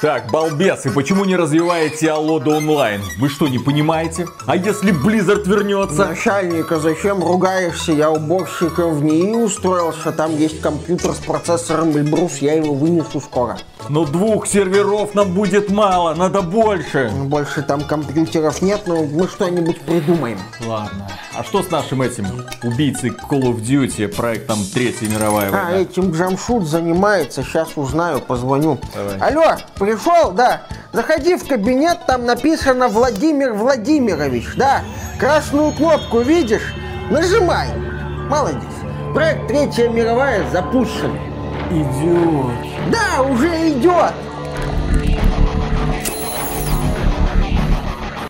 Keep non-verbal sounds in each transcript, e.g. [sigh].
Так, балбесы, почему не развиваете Алода онлайн? Вы что, не понимаете? А если Blizzard вернется? Начальник, зачем ругаешься? Я уборщиком в НИИ устроился, там есть компьютер с процессором Эльбрус, я его вынесу скоро. Но двух серверов нам будет мало, надо больше. Больше там компьютеров нет, но мы что-нибудь придумаем. Ладно. А что с нашим этим убийцей Call of Duty, проектом Третья мировая война? А, этим Джамшут занимается, сейчас узнаю, позвоню. Давай. Алло, пришел, да? Заходи в кабинет, там написано Владимир Владимирович, да? Красную кнопку видишь? Нажимай. Молодец. Проект Третья мировая запущен. Идиот. Да, уже идет.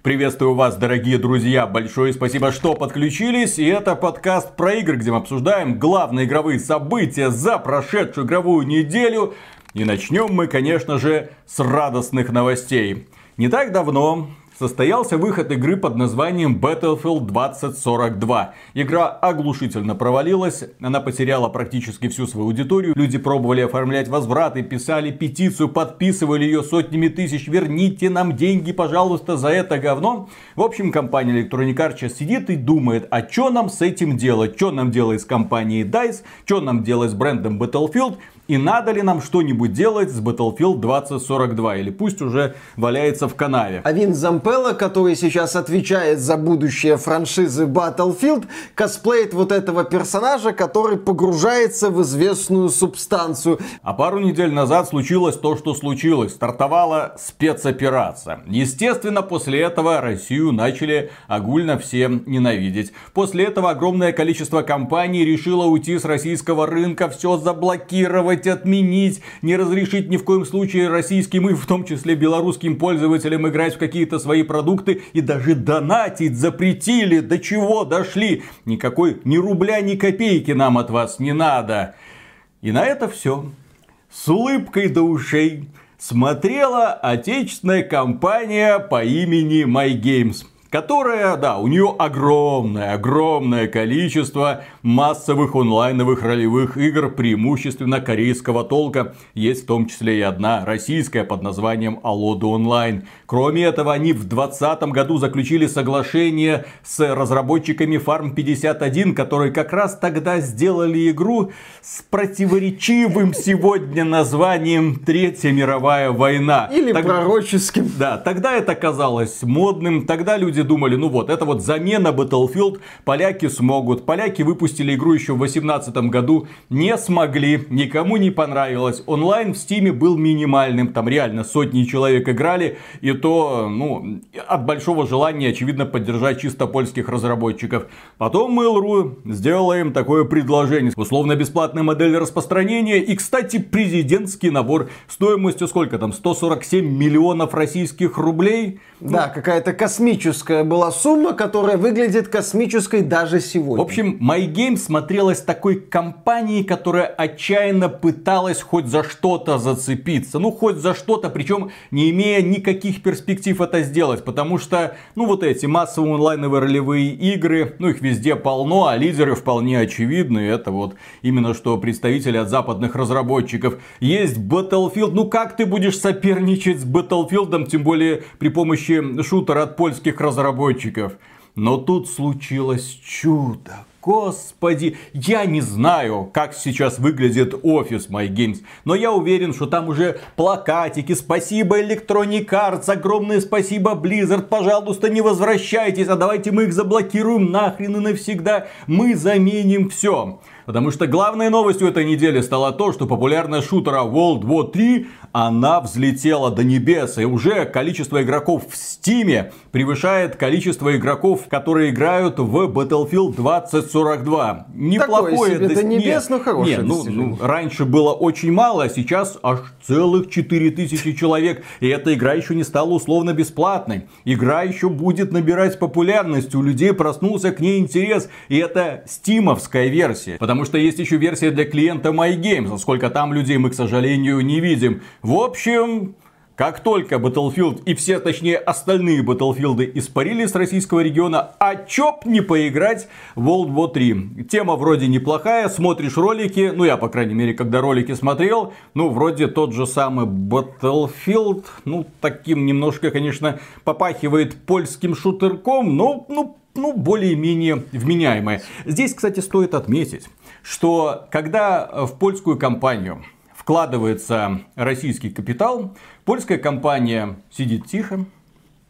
Приветствую вас, дорогие друзья. Большое спасибо, что подключились. И это подкаст про игры, где мы обсуждаем главные игровые события за прошедшую игровую неделю. И начнем мы, конечно же, с радостных новостей. Не так давно состоялся выход игры под названием Battlefield 2042. Игра оглушительно провалилась, она потеряла практически всю свою аудиторию. Люди пробовали оформлять возвраты, писали петицию, подписывали ее сотнями тысяч. Верните нам деньги, пожалуйста, за это говно. В общем, компания Electronic Arts сидит и думает, а что нам с этим делать? Что нам делать с компанией DICE? Что нам делать с брендом Battlefield? И надо ли нам что-нибудь делать с Battlefield 2042? Или пусть уже валяется в канаве. А Вин Зампелло, который сейчас отвечает за будущее франшизы Battlefield, косплеит вот этого персонажа, который погружается в известную субстанцию. А пару недель назад случилось то, что случилось. Стартовала спецоперация. Естественно, после этого Россию начали огульно все ненавидеть. После этого огромное количество компаний решило уйти с российского рынка, все заблокировать, отменить, не разрешить ни в коем случае российским и в том числе белорусским пользователям играть в какие-то свои продукты и даже донатить запретили. До чего дошли? Никакой ни рубля, ни копейки нам от вас не надо. И на это все. С улыбкой до ушей смотрела отечественная компания по имени MyGames которая, да, у нее огромное, огромное количество массовых онлайновых ролевых игр, преимущественно корейского толка. Есть в том числе и одна российская под названием Алода Онлайн. Кроме этого, они в 2020 году заключили соглашение с разработчиками Farm 51, которые как раз тогда сделали игру с противоречивым сегодня названием Третья мировая война. Или Так- пророческим. да, тогда это казалось модным, тогда люди думали, ну вот, это вот замена Battlefield, поляки смогут. Поляки выпустили игру еще в 2018 году, не смогли, никому не понравилось. Онлайн в Стиме был минимальным, там реально сотни человек играли, и то, ну, от большого желания, очевидно, поддержать чисто польских разработчиков. Потом Mail.ru сделала им такое предложение, условно-бесплатная модель распространения и, кстати, президентский набор стоимостью сколько там, 147 миллионов российских рублей. Да, какая-то космическая была сумма, которая выглядит космической даже В сегодня. общем, MyGame смотрелась такой компанией, которая отчаянно пыталась хоть за что-то зацепиться. Ну, хоть за что-то, причем не имея никаких перспектив это сделать. Потому что, ну, вот эти массовые онлайновые ролевые игры, ну, их везде полно, а лидеры вполне очевидны. Это вот именно что представители от западных разработчиков. Есть Battlefield, ну, как ты будешь соперничать с Battlefield, тем более при помощи шутера от польских разработчиков. Но тут случилось чудо. Господи, я не знаю, как сейчас выглядит офис MyGames, но я уверен, что там уже плакатики, спасибо Electronic Arts, огромное спасибо Blizzard, пожалуйста, не возвращайтесь, а давайте мы их заблокируем нахрен и навсегда, мы заменим все. Потому что главной новостью этой недели стало то, что популярность шутера World War 3, она взлетела до небес. И уже количество игроков в Стиме превышает количество игроков, которые играют в Battlefield 2042. Неплохое себе, до дос- небес, не- но хорошее не, ну, ну, раньше было очень мало, а сейчас аж целых 4000 человек. И эта игра еще не стала условно бесплатной. Игра еще будет набирать популярность. У людей проснулся к ней интерес. И это стимовская версия. Потому что есть еще версия для клиента MyGames. а Сколько там людей мы, к сожалению, не видим. В общем, Как только Battlefield и все, точнее, остальные Battlefield испарились с российского региона, а чоп не поиграть в World War 3. Тема вроде неплохая, смотришь ролики, ну я, по крайней мере, когда ролики смотрел, ну, вроде тот же самый Battlefield, ну, таким немножко, конечно, попахивает польским шутерком, но, ну, ну, более-менее вменяемое. Здесь, кстати, стоит отметить, что когда в польскую компанию вкладывается российский капитал, польская компания сидит тихо,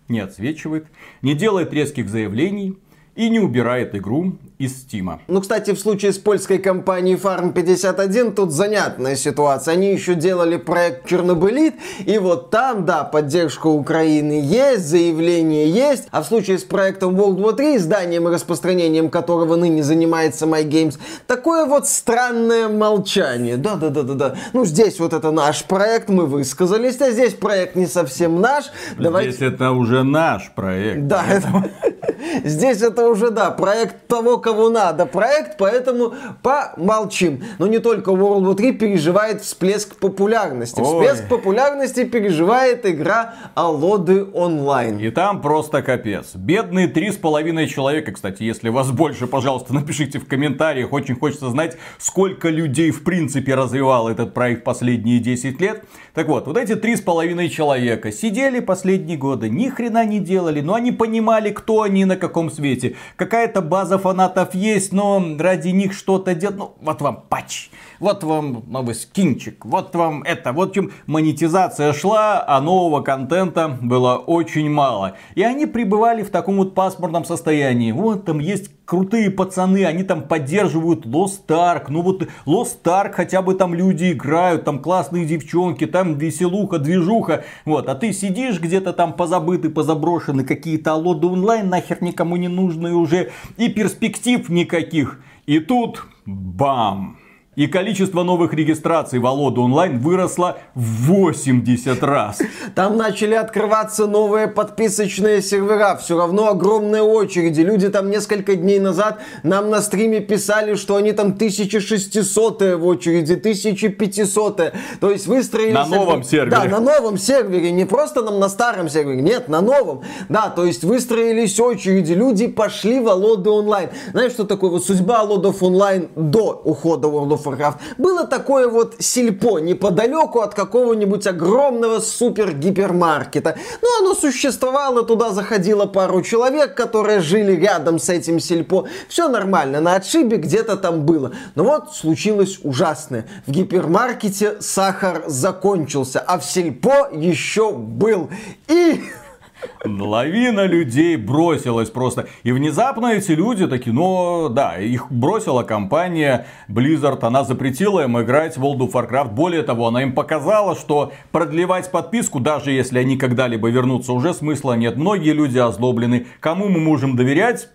не отсвечивает, не делает резких заявлений и не убирает игру из Стима. Ну, кстати, в случае с польской компанией Farm 51 тут занятная ситуация. Они еще делали проект Чернобылит, и вот там, да, поддержка Украины есть, заявление есть. А в случае с проектом World War 3, изданием и распространением которого ныне занимается MyGames, такое вот странное молчание. Да-да-да-да-да. Ну, здесь вот это наш проект, мы высказались, а здесь проект не совсем наш. Давайте... Здесь это уже наш проект. Да, это... [laughs] здесь это уже, да, проект того, кого надо проект, поэтому помолчим. Но не только World War 3 переживает всплеск популярности. Ой. Всплеск популярности переживает игра Алоды онлайн. И там просто капец. Бедные три с половиной человека, кстати, если вас больше, пожалуйста, [laughs] напишите в комментариях. Очень хочется знать, сколько людей в принципе развивал этот проект последние 10 лет. Так вот, вот эти три с половиной человека сидели последние годы, ни хрена не делали, но они понимали, кто они на каком свете. Какая-то база фанатов фанатов есть, но ради них что-то делать. Ну, вот вам патч, вот вам новый скинчик, вот вам это. Вот чем монетизация шла, а нового контента было очень мало. И они пребывали в таком вот пасмурном состоянии. Вот там есть крутые пацаны, они там поддерживают Lost Ark. Ну вот Lost Ark хотя бы там люди играют, там классные девчонки, там веселуха, движуха. Вот, а ты сидишь где-то там позабытый, позаброшенный, какие-то алоды онлайн нахер никому не нужные уже. И перспектив никаких. И тут бам! И количество новых регистраций Волода онлайн выросло в 80 раз. Там начали открываться новые подписочные сервера. Все равно огромные очереди. Люди там несколько дней назад нам на стриме писали, что они там 1600 в очереди, 1500 То есть выстроили... На новом сервере. Да, на новом сервере. Не просто нам на старом сервере. Нет, на новом. Да, то есть выстроились очереди. Люди пошли в Володы онлайн. Знаешь, что такое вот судьба Володов онлайн до ухода World of Warcraft, было такое вот сельпо неподалеку от какого-нибудь огромного супер-гипермаркета. Ну, оно существовало, туда заходило пару человек, которые жили рядом с этим сельпо. Все нормально, на отшибе где-то там было. Но вот случилось ужасное. В гипермаркете сахар закончился, а в сельпо еще был. И Лавина людей бросилась просто. И внезапно эти люди такие, ну да, их бросила компания Blizzard. Она запретила им играть в World of Warcraft. Более того, она им показала, что продлевать подписку, даже если они когда-либо вернутся, уже смысла нет. Многие люди озлоблены. Кому мы можем доверять?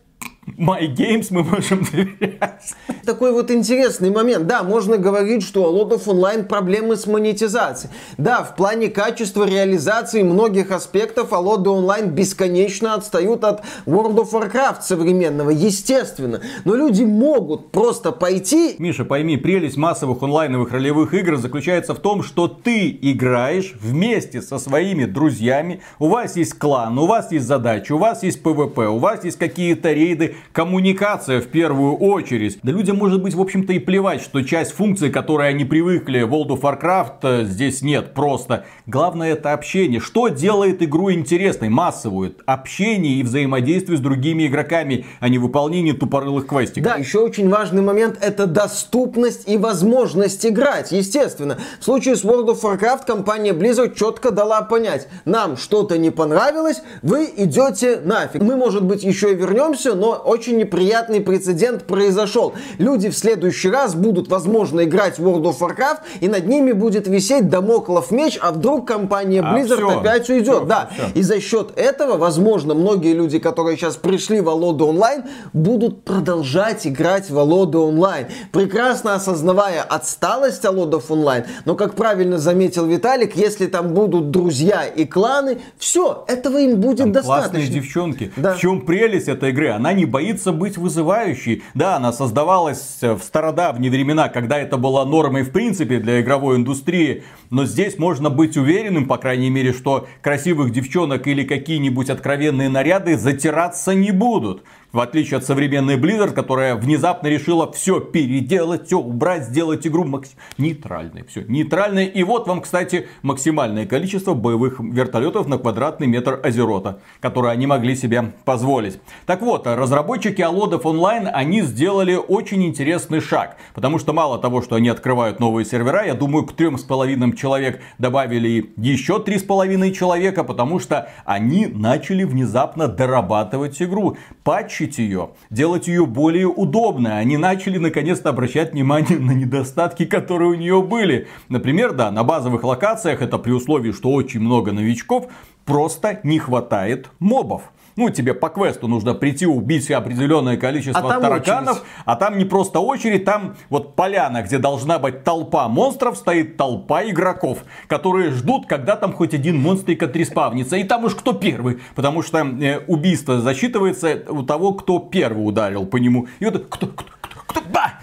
My Games мы можем доверять. Такой вот интересный момент. Да, можно говорить, что у of Online проблемы с монетизацией. Да, в плане качества реализации многих аспектов of Online бесконечно отстают от World of Warcraft современного, естественно. Но люди могут просто пойти... Миша, пойми, прелесть массовых онлайновых ролевых игр заключается в том, что ты играешь вместе со своими друзьями, у вас есть клан, у вас есть задачи, у вас есть PvP, у вас есть какие-то рейды, коммуникация в первую очередь. Да людям может быть, в общем-то, и плевать, что часть функций, которые они привыкли в World of Warcraft, э, здесь нет просто. Главное это общение. Что делает игру интересной, массовую? Общение и взаимодействие с другими игроками, а не выполнение тупорылых квестиков. Да, еще очень важный момент это доступность и возможность играть, естественно. В случае с World of Warcraft компания Blizzard четко дала понять, нам что-то не понравилось, вы идете нафиг. Мы, может быть, еще и вернемся, но очень неприятный прецедент произошел. Люди в следующий раз будут, возможно, играть в World of Warcraft, и над ними будет висеть домоклов меч, а вдруг компания а Blizzard а, все, опять уйдет. Все, да. Все. И за счет этого, возможно, многие люди, которые сейчас пришли в Алоду онлайн, будут продолжать играть в Алоду онлайн, прекрасно осознавая отсталость Алодов онлайн. Но, как правильно заметил Виталик, если там будут друзья и кланы, все, этого им будет там достаточно. Классные девчонки. Да. В чем прелесть этой игры? Она не боится быть вызывающей. Да, она создавалась в стародавние времена, когда это была нормой в принципе для игровой индустрии. Но здесь можно быть уверенным, по крайней мере, что красивых девчонок или какие-нибудь откровенные наряды затираться не будут. В отличие от современной Blizzard, которая внезапно решила все переделать, все убрать, сделать игру макс... нейтральной. Все нейтральной. И вот вам, кстати, максимальное количество боевых вертолетов на квадратный метр Азерота, которые они могли себе позволить. Так вот, разработчики Алодов Онлайн, они сделали очень интересный шаг. Потому что мало того, что они открывают новые сервера, я думаю, к трем с половиной человек добавили еще три с половиной человека, потому что они начали внезапно дорабатывать игру. Патчи улучшить ее, делать ее более удобной. Они начали наконец-то обращать внимание на недостатки, которые у нее были. Например, да, на базовых локациях, это при условии, что очень много новичков, просто не хватает мобов ну, тебе по квесту нужно прийти, убить определенное количество а тараканов, очередь. а там не просто очередь, там вот поляна, где должна быть толпа монстров, стоит толпа игроков, которые ждут, когда там хоть один монстрик отреспавнится. И там уж кто первый, потому что э, убийство засчитывается у того, кто первый ударил по нему. И вот кто, кто, кто, кто, ба!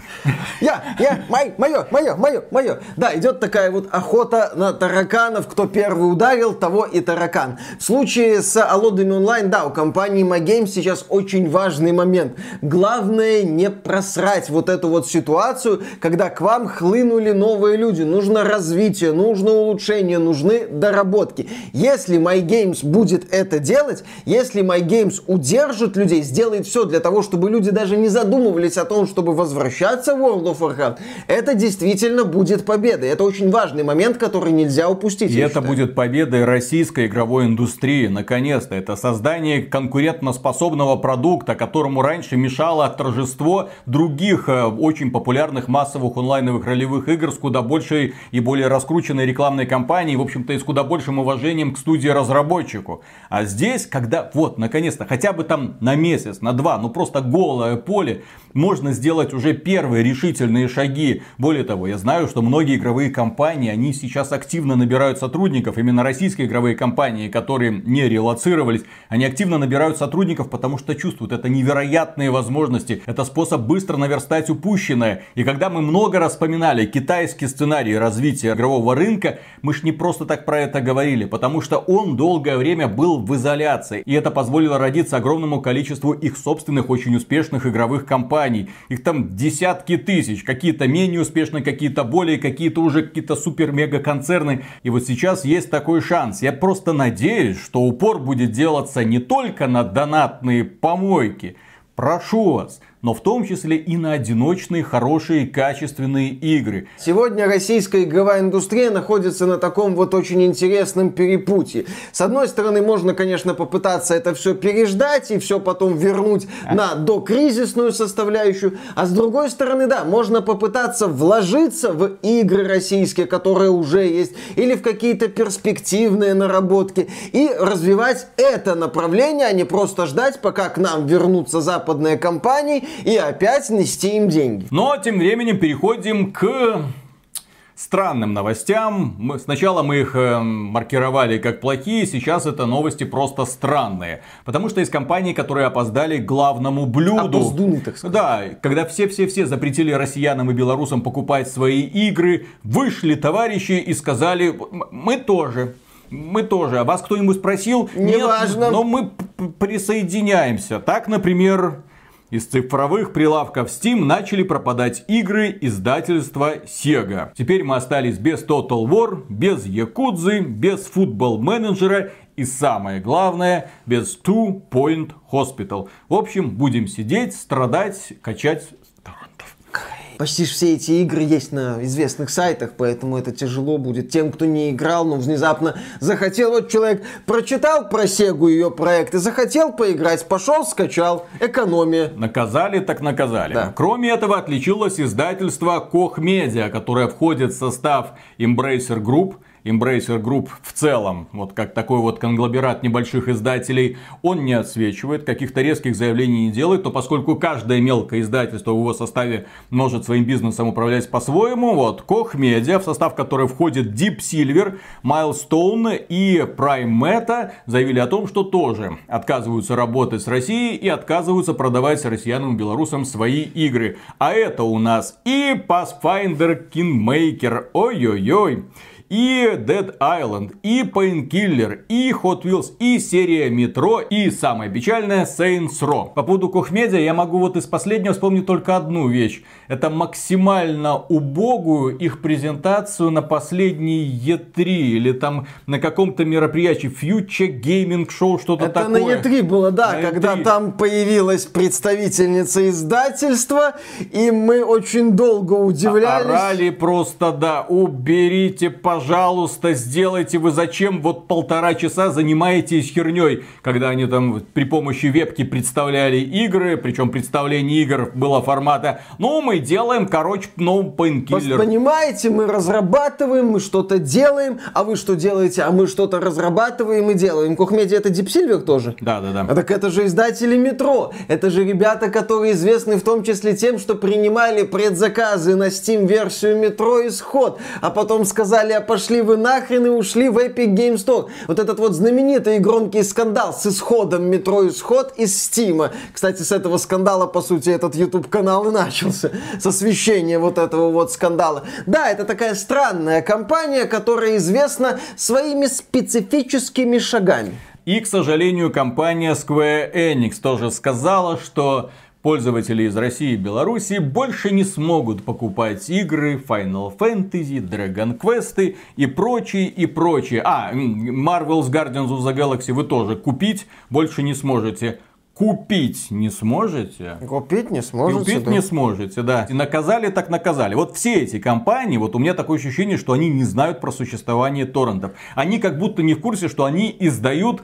Я, я, мой, мое, мое, мое, мое. Да, идет такая вот охота на тараканов. Кто первый ударил, того и таракан. В случае с Алодами онлайн, да, у компании MyGames сейчас очень важный момент. Главное не просрать вот эту вот ситуацию, когда к вам хлынули новые люди. Нужно развитие, нужно улучшение, нужны доработки. Если MyGames будет это делать, если MyGames удержит людей, сделает все для того, чтобы люди даже не задумывались о том, чтобы возвращаться World of Warcraft, это действительно будет победа. Это очень важный момент, который нельзя упустить. И это считаю. будет победой российской игровой индустрии. Наконец-то. Это создание конкурентоспособного продукта, которому раньше мешало торжество других э, очень популярных массовых онлайновых ролевых игр с куда большей и более раскрученной рекламной кампанией, в общем-то, и с куда большим уважением к студии-разработчику. А здесь, когда вот, наконец-то, хотя бы там на месяц, на два, ну просто голое поле, можно сделать уже первые решительные шаги. Более того, я знаю, что многие игровые компании, они сейчас активно набирают сотрудников, именно российские игровые компании, которые не релацировались, они активно набирают сотрудников, потому что чувствуют, это невероятные возможности, это способ быстро наверстать упущенное. И когда мы много раз вспоминали китайский сценарий развития игрового рынка, мы ж не просто так про это говорили, потому что он долгое время был в изоляции. И это позволило родиться огромному количеству их собственных очень успешных игровых компаний. Их там десятки тысяч, какие-то менее успешные, какие-то более, какие-то уже какие-то супер-мега концерны. И вот сейчас есть такой шанс. Я просто надеюсь, что упор будет делаться не только на донатные помойки. Прошу вас, но в том числе и на одиночные, хорошие, качественные игры. Сегодня российская игровая индустрия находится на таком вот очень интересном перепутье. С одной стороны, можно, конечно, попытаться это все переждать и все потом вернуть а? на докризисную составляющую, а с другой стороны, да, можно попытаться вложиться в игры российские, которые уже есть, или в какие-то перспективные наработки, и развивать это направление, а не просто ждать, пока к нам вернутся западные компании и опять нести им деньги. Но тем временем переходим к странным новостям. Мы, сначала мы их э, маркировали как плохие, сейчас это новости просто странные. Потому что есть компании, которые опоздали к главному блюду. Опоздуны, так сказать. Да, когда все-все-все запретили россиянам и белорусам покупать свои игры, вышли товарищи и сказали, мы тоже. Мы тоже. А вас кто-нибудь спросил? Не Нет, важно. Но мы присоединяемся. Так, например, из цифровых прилавков Steam начали пропадать игры издательства Sega. Теперь мы остались без Total War, без Якудзы, без Football Manager и самое главное, без Two Point Hospital. В общем, будем сидеть, страдать, качать почти все эти игры есть на известных сайтах, поэтому это тяжело будет тем, кто не играл, но внезапно захотел. Вот человек прочитал про Сегу ее проект и захотел поиграть, пошел, скачал, экономия. Наказали, так наказали. Да. Кроме этого, отличилось издательство Koch Media, которое входит в состав Embracer Group. Embracer Group в целом, вот как такой вот конгломерат небольших издателей, он не отсвечивает, каких-то резких заявлений не делает, то поскольку каждое мелкое издательство в его составе может своим бизнесом управлять по-своему, вот, Koch Media, в состав которой входит Deep Silver, Milestone и Prime Meta, заявили о том, что тоже отказываются работать с Россией и отказываются продавать россиянам и белорусам свои игры. А это у нас и Pathfinder Kingmaker, ой-ой-ой и Dead Island, и Painkiller, и Hot Wheels, и серия Метро, и самое печальное Saints Row. По поводу Кохмедиа я могу вот из последнего вспомнить только одну вещь. Это максимально убогую их презентацию на последней E3 или там на каком-то мероприятии Future Gaming Show, что-то Это такое. на E3 было, да, На когда E3. там появилась представительница издательства, и мы очень долго удивлялись. Орали просто, да, уберите, пожалуйста, сделайте вы зачем вот полтора часа занимаетесь херней, когда они там при помощи вебки представляли игры, причем представление игр было формата, ну, мы делаем, короче, ну, Пос- Painkiller. Понимаете, мы разрабатываем, мы что-то делаем, а вы что делаете? А мы что-то разрабатываем и делаем. Koch Media это Silver тоже? Да, да, да. А так это же издатели Метро. Это же ребята, которые известны в том числе тем, что принимали предзаказы на Steam версию Метро Исход, а потом сказали, а пошли вы нахрен и ушли в Epic Game Store. Вот этот вот знаменитый и громкий скандал с исходом метро исход из Steam. Кстати, с этого скандала, по сути, этот YouTube канал и начался. С освещения вот этого вот скандала. Да, это такая странная компания, которая известна своими специфическими шагами. И, к сожалению, компания Square Enix тоже сказала, что пользователи из России и Беларуси больше не смогут покупать игры Final Fantasy, Dragon Quest и прочие, и прочие. А, Marvel's Guardians of the Galaxy вы тоже купить больше не сможете. Купить не сможете? Купить не сможете. Купить да. не сможете, да. И наказали так наказали. Вот все эти компании, вот у меня такое ощущение, что они не знают про существование торрентов. Они как будто не в курсе, что они издают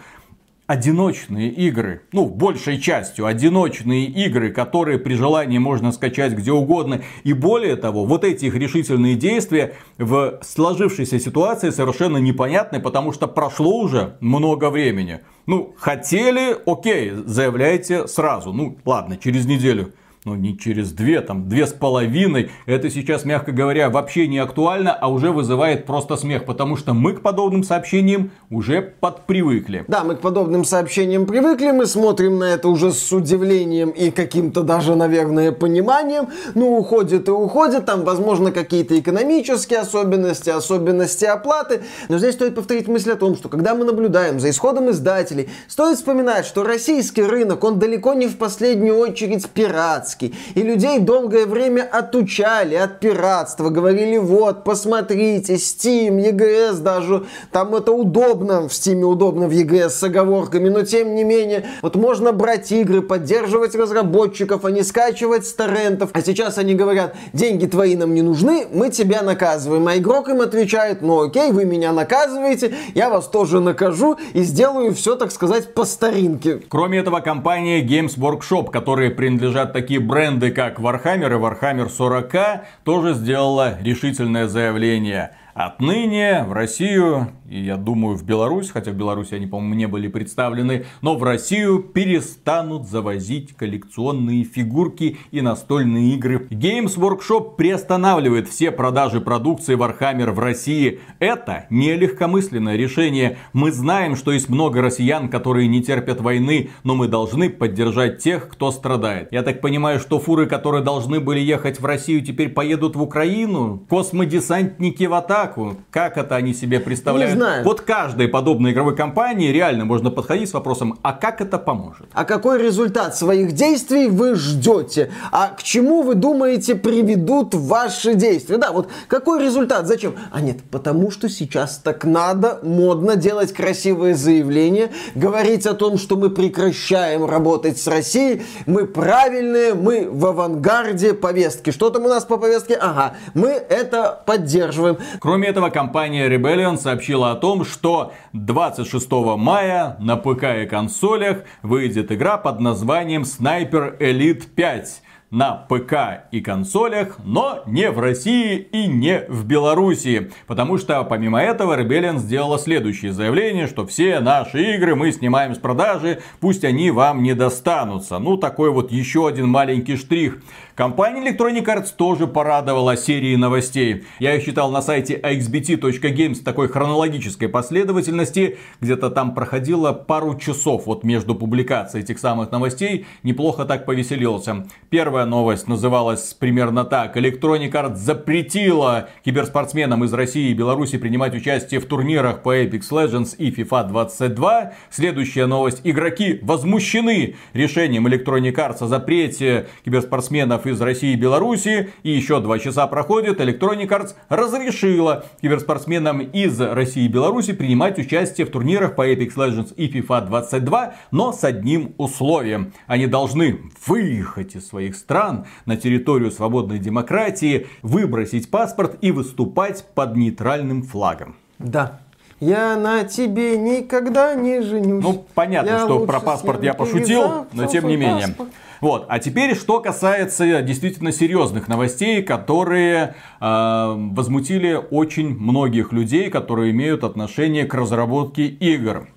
одиночные игры, ну, большей частью одиночные игры, которые при желании можно скачать где угодно. И более того, вот эти их решительные действия в сложившейся ситуации совершенно непонятны, потому что прошло уже много времени. Ну, хотели, окей, заявляйте сразу. Ну, ладно, через неделю. Ну, не через две, там, две с половиной. Это сейчас, мягко говоря, вообще не актуально, а уже вызывает просто смех. Потому что мы к подобным сообщениям уже подпривыкли. Да, мы к подобным сообщениям привыкли, мы смотрим на это уже с удивлением и каким-то даже, наверное, пониманием. Ну, уходит и уходит, там, возможно, какие-то экономические особенности, особенности оплаты. Но здесь стоит повторить мысль о том, что когда мы наблюдаем за исходом издателей, стоит вспоминать, что российский рынок, он далеко не в последнюю очередь пиратский. И людей долгое время отучали от пиратства, говорили, вот, посмотрите, Steam, EGS даже, там это удобно, в Steam удобно, в EGS с оговорками, но тем не менее, вот можно брать игры, поддерживать разработчиков, а не скачивать с торрентов. А сейчас они говорят, деньги твои нам не нужны, мы тебя наказываем. А игрок им отвечает, ну окей, вы меня наказываете, я вас тоже накажу и сделаю все, так сказать, по старинке. Кроме этого, компания Games Workshop, которые принадлежат такие бренды, как Warhammer и Warhammer 40, тоже сделала решительное заявление. Отныне в Россию, и я думаю в Беларусь, хотя в Беларуси они, по-моему, не были представлены, но в Россию перестанут завозить коллекционные фигурки и настольные игры. Games Workshop приостанавливает все продажи продукции Warhammer в России. Это не легкомысленное решение. Мы знаем, что есть много россиян, которые не терпят войны, но мы должны поддержать тех, кто страдает. Я так понимаю, что фуры, которые должны были ехать в Россию, теперь поедут в Украину? Космодесантники в атаку? Как это они себе представляют? Не знаю. Вот каждой подобной игровой компании реально можно подходить с вопросом, а как это поможет? А какой результат своих действий вы ждете? А к чему вы думаете приведут ваши действия? Да, вот какой результат? Зачем? А нет, потому что сейчас так надо, модно делать красивые заявления, говорить о том, что мы прекращаем работать с Россией, мы правильные, мы в авангарде повестки. Что там у нас по повестке? Ага, мы это поддерживаем. Кроме этого, компания Rebellion сообщила о том, что 26 мая на ПК и консолях выйдет игра под названием Sniper Elite 5. на ПК и консолях, но не в России и не в Белоруссии. Потому что помимо этого Rebellion сделала следующее заявление, что все наши игры мы снимаем с продажи, пусть они вам не достанутся. Ну такой вот еще один маленький штрих. Компания Electronic Arts тоже порадовала серией новостей. Я их читал на сайте axbt.games в такой хронологической последовательности. Где-то там проходило пару часов вот между публикацией этих самых новостей. Неплохо так повеселился. Первая новость называлась примерно так. Electronic Arts запретила киберспортсменам из России и Беларуси принимать участие в турнирах по Apex Legends и FIFA 22. Следующая новость. Игроки возмущены решением Electronic Arts о запрете киберспортсменов из России и Беларуси. И еще два часа проходит, Electronic Arts разрешила киберспортсменам из России и Беларуси принимать участие в турнирах по Apex Legends и FIFA 22, но с одним условием. Они должны выехать из своих стран на территорию свободной демократии, выбросить паспорт и выступать под нейтральным флагом. Да. Я на тебе никогда не женюсь. Ну, понятно, я что про паспорт я пошутил, но тем не менее. Паспорт. Вот. А теперь, что касается действительно серьезных новостей, которые э, возмутили очень многих людей, которые имеют отношение к разработке игр.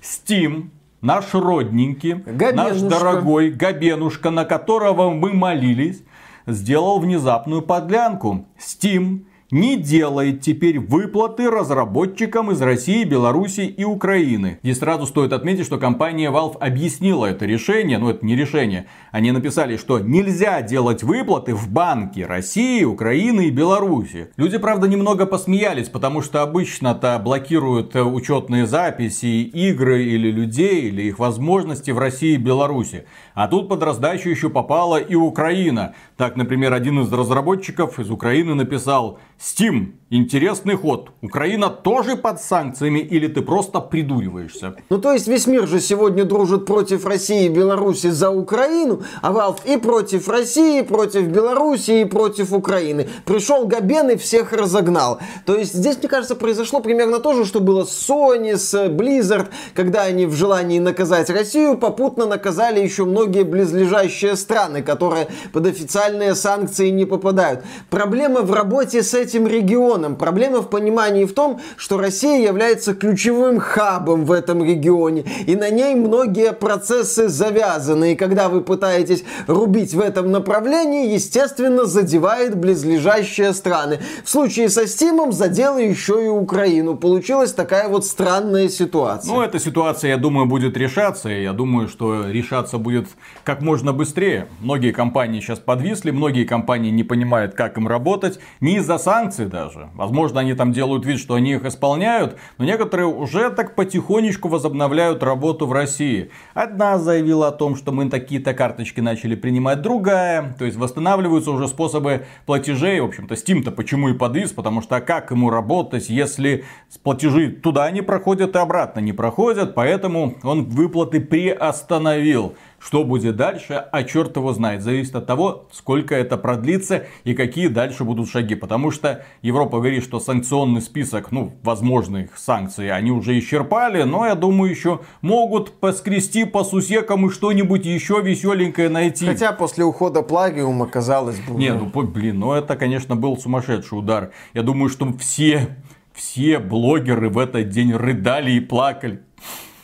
Steam, наш родненький, Габенушка. наш дорогой Габенушка, на которого мы молились, сделал внезапную подлянку. Steam не делает теперь выплаты разработчикам из России, Беларуси и Украины. Здесь сразу стоит отметить, что компания Valve объяснила это решение, но это не решение. Они написали, что нельзя делать выплаты в банки России, Украины и Беларуси. Люди, правда, немного посмеялись, потому что обычно-то блокируют учетные записи, игры или людей, или их возможности в России и Беларуси. А тут под раздачу еще попала и Украина. Так, например, один из разработчиков из Украины написал Steam, интересный ход. Украина тоже под санкциями или ты просто придуриваешься? Ну то есть весь мир же сегодня дружит против России и Беларуси за Украину, а Valve и против России, и против Беларуси, и против Украины. Пришел Габен и всех разогнал. То есть здесь, мне кажется, произошло примерно то же, что было с Sony, с Blizzard, когда они в желании наказать Россию попутно наказали еще многие близлежащие страны, которые под официальные санкции не попадают. Проблема в работе с этим регионом. Проблема в понимании в том, что Россия является ключевым хабом в этом регионе, и на ней многие процессы завязаны. И когда вы пытаетесь рубить в этом направлении, естественно, задевает близлежащие страны. В случае со Стимом задела еще и Украину. Получилась такая вот странная ситуация. Ну, эта ситуация, я думаю, будет решаться. И я думаю, что решаться будет как можно быстрее. Многие компании сейчас подвисли, многие компании не понимают, как им работать. Не из-за санкций даже. Возможно, они там делают вид, что они их исполняют, но некоторые уже так потихонечку возобновляют работу в России. Одна заявила о том, что мы такие-то карточки начали принимать, другая. То есть восстанавливаются уже способы платежей. В общем-то, Steam-то почему и подвис, потому что как ему работать, если платежи туда не проходят и обратно не проходят, поэтому он выплаты приостановил. Что будет дальше, а черт его знает. Зависит от того, сколько это продлится и какие дальше будут шаги. Потому что Европа говорит, что санкционный список, ну, возможных санкций, они уже исчерпали. Но я думаю, еще могут поскрести по сусекам и что-нибудь еще веселенькое найти. Хотя после ухода плагиума казалось бы... Не, ну, блин, ну это, конечно, был сумасшедший удар. Я думаю, что все, все блогеры в этот день рыдали и плакали.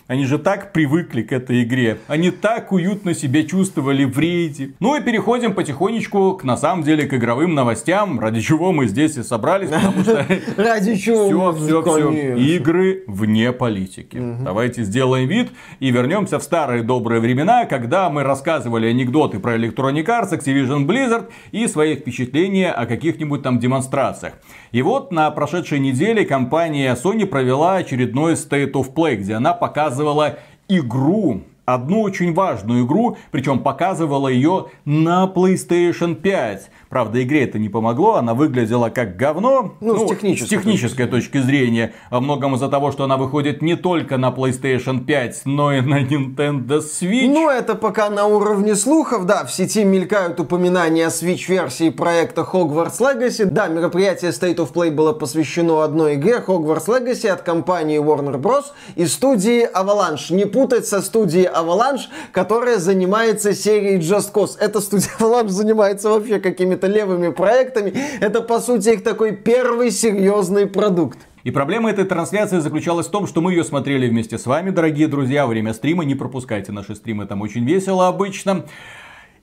Они же так привыкли к этой игре. Они так уютно себя чувствовали в рейде. Ну и переходим потихонечку к, на самом деле, к игровым новостям, ради чего мы здесь и собрались, потому что... [laughs] Ради чего? Все, все, все. Игры вне политики. Давайте сделаем вид и вернемся в старые добрые времена, когда мы рассказывали анекдоты про Electronic Arts, Activision Blizzard и свои впечатления о каких-нибудь там демонстрациях. И вот на прошедшей неделе компания Sony провела очередной State of Play, где она показывала игру одну очень важную игру, причем показывала ее на PlayStation 5. Правда, игре это не помогло, она выглядела как говно. Ну, ну с технической, с технической точки. зрения. Во многом из-за того, что она выходит не только на PlayStation 5, но и на Nintendo Switch. Ну, это пока на уровне слухов, да. В сети мелькают упоминания о Switch-версии проекта Hogwarts Legacy. Да, мероприятие State of Play было посвящено одной игре Hogwarts Legacy от компании Warner Bros. и студии Avalanche. Не путать со студией Avalanche, которая занимается серией Just Cause. Эта студия [laughs] Avalanche занимается вообще какими-то левыми проектами. Это, по сути, их такой первый серьезный продукт. И проблема этой трансляции заключалась в том, что мы ее смотрели вместе с вами, дорогие друзья, время стрима. Не пропускайте наши стримы, там очень весело обычно.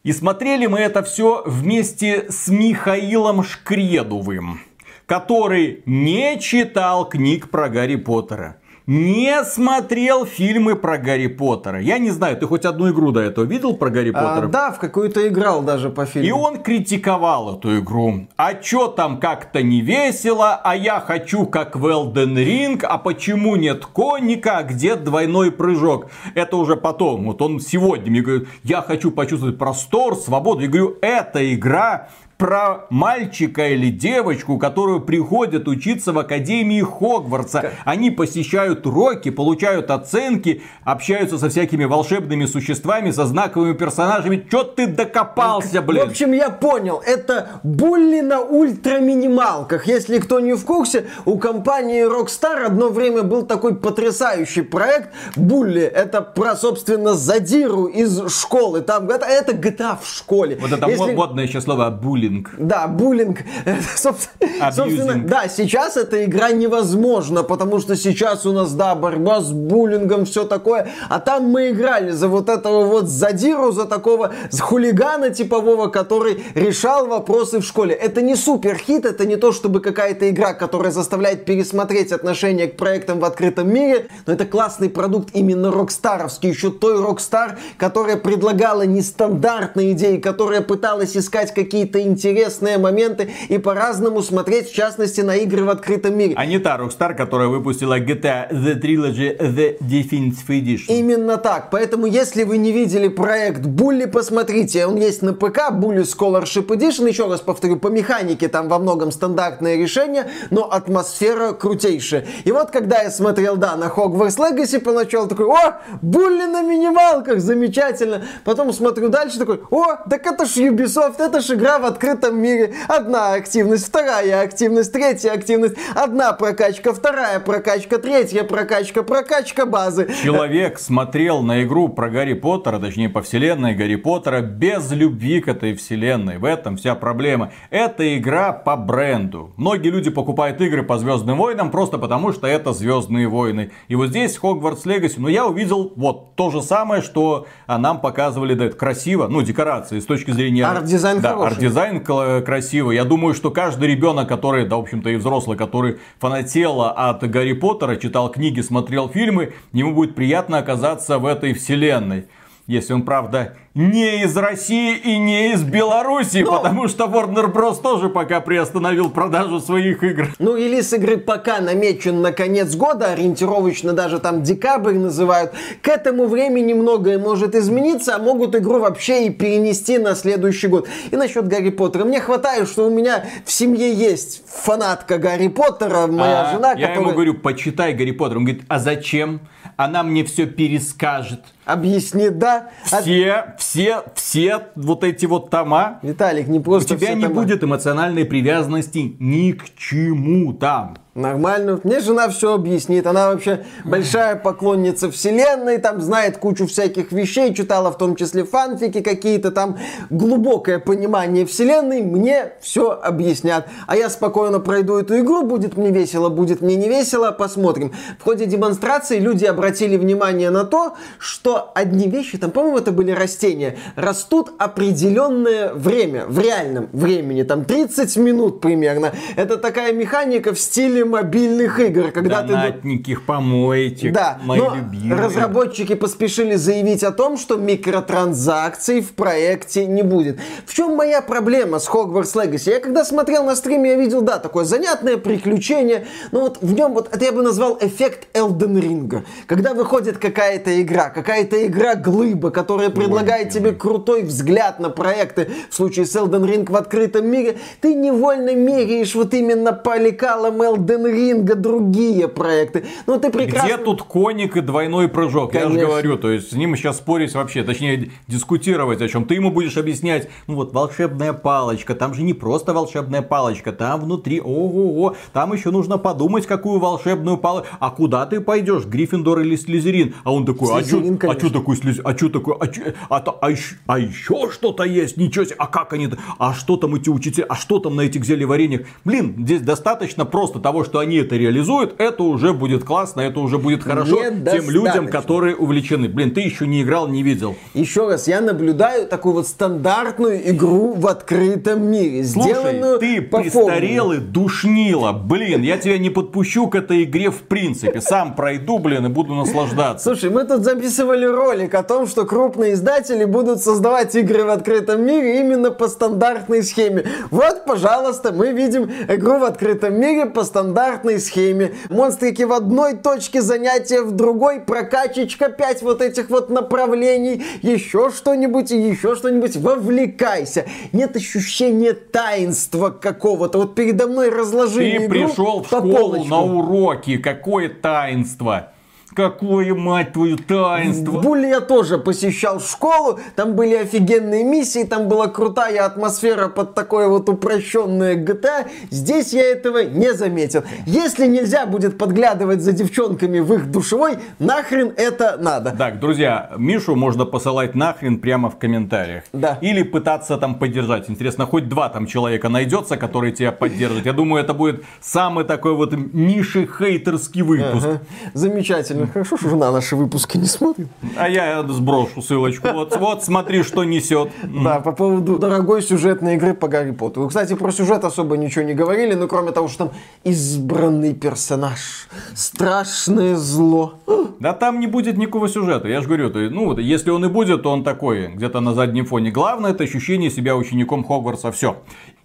И смотрели мы это все вместе с Михаилом Шкредовым, который не читал книг про Гарри Поттера не смотрел фильмы про Гарри Поттера. Я не знаю, ты хоть одну игру до этого видел про Гарри а, Поттера? Да, в какую-то играл даже по фильму. И он критиковал эту игру. А чё там как-то не весело, а я хочу как в Elden Ring, а почему нет конника, а где двойной прыжок? Это уже потом. Вот он сегодня мне говорит, я хочу почувствовать простор, свободу. Я говорю, эта игра про мальчика или девочку, которые приходят учиться в Академии Хогвартса. Они посещают уроки, получают оценки, общаются со всякими волшебными существами, со знаковыми персонажами. Чё ты докопался, блин? В общем, я понял. Это булли на ультраминималках. Если кто не в курсе, у компании Rockstar одно время был такой потрясающий проект Булли. Это про, собственно, задиру из школы. Там это, это GTA в школе. Вот это Если... модное еще слово булли буллинг. Да, буллинг. [laughs] Собственно, да, сейчас эта игра невозможна, потому что сейчас у нас, да, борьба с буллингом, все такое. А там мы играли за вот этого вот задиру, за такого хулигана типового, который решал вопросы в школе. Это не супер хит, это не то, чтобы какая-то игра, которая заставляет пересмотреть отношение к проектам в открытом мире, но это классный продукт именно рокстаровский, еще той Rockstar, которая предлагала нестандартные идеи, которая пыталась искать какие-то интересные моменты и по-разному смотреть, в частности, на игры в открытом мире. А не та Rockstar, которая выпустила GTA The Trilogy The Definitive Edition. Именно так. Поэтому, если вы не видели проект Булли, посмотрите. Он есть на ПК, Bully Scholarship Edition. Еще раз повторю, по механике там во многом стандартное решение, но атмосфера крутейшая. И вот, когда я смотрел, да, на Hogwarts Legacy, поначалу такой, о, Булли на минималках, замечательно. Потом смотрю дальше, такой, о, так это ж Ubisoft, это ж игра в открытом открытом мире. Одна активность, вторая активность, третья активность. Одна прокачка, вторая прокачка, третья прокачка, прокачка базы. Человек смотрел на игру про Гарри Поттера, точнее по вселенной Гарри Поттера, без любви к этой вселенной. В этом вся проблема. Это игра по бренду. Многие люди покупают игры по Звездным войнам просто потому, что это Звездные войны. И вот здесь Hogwarts Legacy, но я увидел вот то же самое, что нам показывали, да, это красиво, ну, декорации с точки зрения... Арт-дизайн да, арт-дизайн дизайн красивый. Я думаю, что каждый ребенок, который, да, в общем-то, и взрослый, который фанател от Гарри Поттера, читал книги, смотрел фильмы, ему будет приятно оказаться в этой вселенной. Если он, правда, не из России и не из Беларуси, ну, потому что Warner Bros. тоже пока приостановил продажу своих игр. Ну, релиз игры пока намечен на конец года, ориентировочно даже там декабрь называют. К этому времени многое может измениться, а могут игру вообще и перенести на следующий год. И насчет Гарри Поттера. Мне хватает, что у меня в семье есть фанатка Гарри Поттера, моя а, жена, я которая... ему говорю, почитай Гарри Поттер. Он говорит, а зачем? Она мне все перескажет. Объяснит, да? Все, а все, все вот эти вот тома. Виталик, не просто У тебя не тома. будет эмоциональной привязанности ни к чему там. Нормально. Мне жена все объяснит. Она вообще большая поклонница вселенной, там знает кучу всяких вещей, читала в том числе фанфики какие-то, там глубокое понимание вселенной. Мне все объяснят. А я спокойно пройду эту игру, будет мне весело, будет мне не весело, посмотрим. В ходе демонстрации люди обратили внимание на то, что одни вещи, там, по-моему, это были растения, растут определенное время, в реальном времени, там 30 минут примерно. Это такая механика в стиле мобильных игр, когда Донатники, ты... помойте, да, мои но любимые. разработчики поспешили заявить о том, что микротранзакций в проекте не будет. В чем моя проблема с Hogwarts Legacy? Я когда смотрел на стриме, я видел, да, такое занятное приключение, но вот в нем, вот это я бы назвал эффект Elden Ring. Когда выходит какая-то игра, какая-то игра-глыба, которая предлагает тебе крутой взгляд на проекты, в случае с Elden Ring в открытом мире, ты невольно меряешь вот именно по лекалам Elden Элден Ринга, другие проекты. Ну, ты прекрасно... Где тут коник и двойной прыжок? Конечно. Я же говорю, то есть с ним сейчас спорить вообще, точнее дискутировать о чем. Ты ему будешь объяснять, ну вот волшебная палочка, там же не просто волшебная палочка, там внутри, ого-го, там еще нужно подумать, какую волшебную палочку, а куда ты пойдешь, Гриффиндор или Слизерин? А он такой, Слизерин, а что а такое Слизерин, а что такое, а, чё, а, а, а, а еще что-то есть, ничего себе, а как они, а что там эти учителя, а что там на этих зельеварениях? Блин, здесь достаточно просто того, что они это реализуют, это уже будет классно, это уже будет хорошо тем людям, которые увлечены. Блин, ты еще не играл, не видел. Еще раз, я наблюдаю такую вот стандартную игру в открытом мире, Слушай, сделанную ты по престарелый душнила. Блин, я тебя не подпущу к этой игре в принципе. Сам пройду, блин, и буду наслаждаться. Слушай, мы тут записывали ролик о том, что крупные издатели будут создавать игры в открытом мире именно по стандартной схеме. Вот, пожалуйста, мы видим игру в открытом мире по стандартной схеме. Монстрики в одной точке, занятия в другой, прокачечка, 5 вот этих вот направлений, еще что-нибудь и еще что-нибудь. Вовлекайся. Нет ощущения таинства какого-то. Вот передо мной разложили Ты игру пришел в школу полочкам. на уроки. Какое таинство? Какое, мать твою, таинство! В Буле я тоже посещал школу, там были офигенные миссии, там была крутая атмосфера под такое вот упрощенное GTA. Здесь я этого не заметил. Если нельзя будет подглядывать за девчонками в их душевой, нахрен это надо. Так, друзья, Мишу можно посылать нахрен прямо в комментариях. Да. Или пытаться там поддержать. Интересно, хоть два там человека найдется, которые тебя поддержат. Я думаю, это будет самый такой вот Миши хейтерский выпуск. Ага. Замечательно. Хорошо, что жена наши выпуски не смотрит. А я сброшу ссылочку. Вот, вот смотри, что несет. Да, по поводу дорогой сюжетной игры по Гарри Поттеру. Кстати, про сюжет особо ничего не говорили, но кроме того, что там избранный персонаж, страшное зло. Да там не будет никакого сюжета, я же говорю, то, ну вот, если он и будет, то он такой, где-то на заднем фоне. Главное это ощущение себя учеником Хогвартса, все.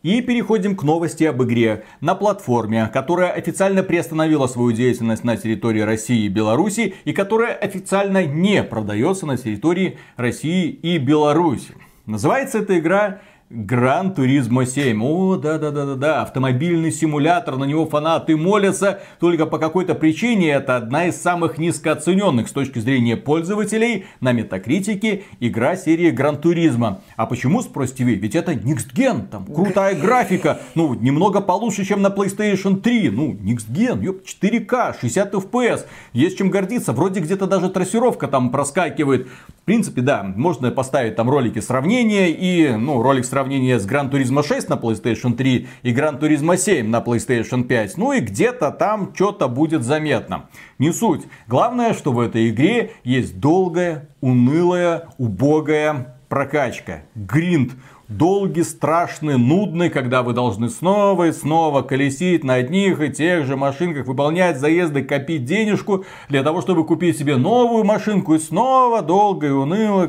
И переходим к новости об игре. На платформе, которая официально приостановила свою деятельность на территории России и Беларуси, и которая официально не продается на территории России и Беларуси. Называется эта игра Гран Туризмо 7. О, да-да-да-да-да, автомобильный симулятор, на него фанаты молятся. Только по какой-то причине это одна из самых низкооцененных с точки зрения пользователей на метакритике игра серии Гран Туризма. А почему, спросите вы? Ведь это Gen, там крутая графика, ну, немного получше, чем на PlayStation 3. Ну, Gen, ёп, 4К, 60 FPS, есть чем гордиться. Вроде где-то даже трассировка там проскакивает. В принципе, да, можно поставить там ролики сравнения и, ну, ролик сравнения сравнение с Gran Turismo 6 на PlayStation 3 и Gran Turismo 7 на PlayStation 5. Ну и где-то там что-то будет заметно. Не суть. Главное, что в этой игре есть долгая, унылая, убогая прокачка. Гринд долгий, страшный, нудный, когда вы должны снова и снова колесить на одних и тех же машинках, выполнять заезды, копить денежку для того, чтобы купить себе новую машинку и снова долго и уныло.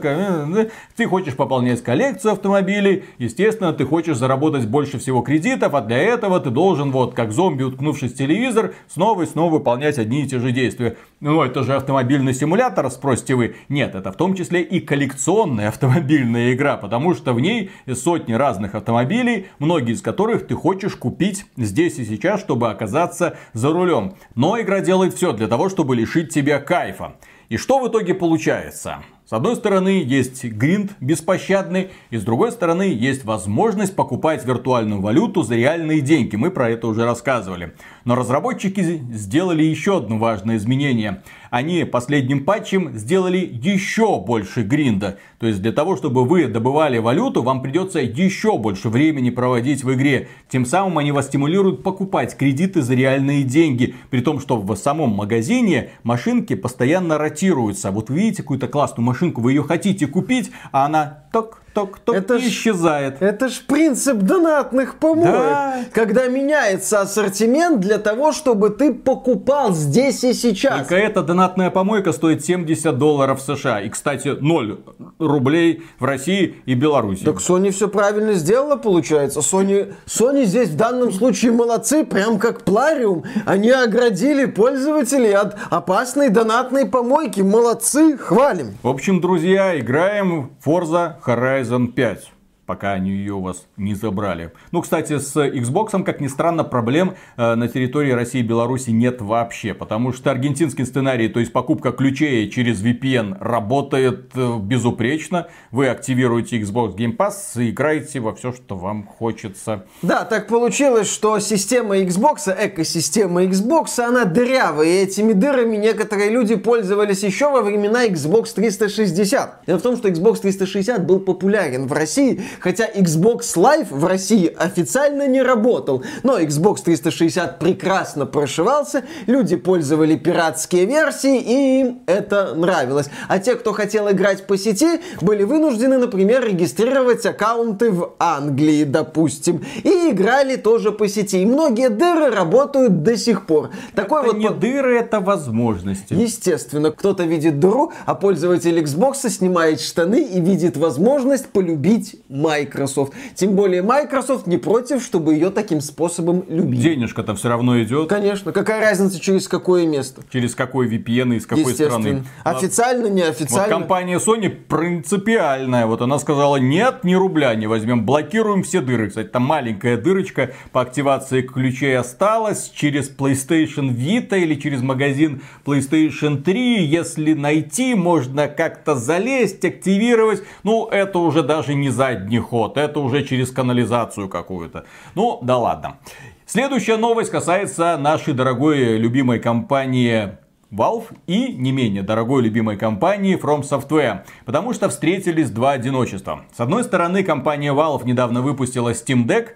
Ты хочешь пополнять коллекцию автомобилей, естественно, ты хочешь заработать больше всего кредитов, а для этого ты должен, вот как зомби, уткнувшись в телевизор, снова и снова выполнять одни и те же действия. Ну, это же автомобильный симулятор, спросите вы. Нет, это в том числе и коллекционная автомобильная игра, потому что в ней сотни разных автомобилей, многие из которых ты хочешь купить здесь и сейчас, чтобы оказаться за рулем. Но игра делает все для того, чтобы лишить тебя кайфа. И что в итоге получается? С одной стороны есть гринд беспощадный, и с другой стороны есть возможность покупать виртуальную валюту за реальные деньги. Мы про это уже рассказывали. Но разработчики сделали еще одно важное изменение. Они последним патчем сделали еще больше гринда. То есть для того, чтобы вы добывали валюту, вам придется еще больше времени проводить в игре. Тем самым они вас стимулируют покупать кредиты за реальные деньги. При том, что в самом магазине машинки постоянно ротируются. Вот видите какую-то классную машинку, вы ее хотите купить, а она ток ток-ток это и исчезает. Это ж принцип донатных помоек. Да. Когда меняется ассортимент для того, чтобы ты покупал здесь и сейчас. Только эта донатная помойка стоит 70 долларов США. И, кстати, 0 рублей в России и Беларуси. Так Sony все правильно сделала, получается. Sony, Sony здесь в данном случае молодцы, прям как Плариум. Они оградили пользователей от опасной донатной помойки. Молодцы, хвалим. В общем, друзья, играем Forza Horizon Horizon 5. Пока они ее у вас не забрали. Ну, кстати, с Xbox, как ни странно, проблем э, на территории России и Беларуси нет вообще, потому что аргентинский сценарий, то есть покупка ключей через VPN, работает э, безупречно. Вы активируете Xbox Game Pass и играете во все, что вам хочется. Да, так получилось, что система Xbox, экосистема Xbox, она дырявая, и этими дырами некоторые люди пользовались еще во времена Xbox 360. Дело в том, что Xbox 360 был популярен в России, хотя Xbox Live в России официально не работал. Но Xbox 360 прекрасно прошивался, люди пользовали пиратские версии, и им это нравилось. А те, кто хотел играть по сети, были вынуждены, например, регистрировать аккаунты в Англии, допустим, и играли тоже по сети. И многие дыры работают до сих пор. Такой это вот не по... дыры, это возможности. Естественно, кто-то видит дыру, а пользователь Xbox снимает штаны и видит возможность полюбить Microsoft. Тем более Microsoft не против, чтобы ее таким способом любить. Денежка-то все равно идет. Конечно. Какая разница, через какое место? Через какой VPN и из какой страны. Официально, неофициально. Вот компания Sony принципиальная. Вот она сказала, нет, ни рубля не возьмем, блокируем все дыры. Кстати, там маленькая дырочка по активации ключей осталась через PlayStation Vita или через магазин PlayStation 3. Если найти, можно как-то залезть, активировать. Ну, это уже даже не задний ход, это уже через канализацию какую-то. Ну, да ладно. Следующая новость касается нашей дорогой любимой компании Valve и не менее дорогой любимой компании From Software, потому что встретились два одиночества. С одной стороны, компания Valve недавно выпустила Steam Deck,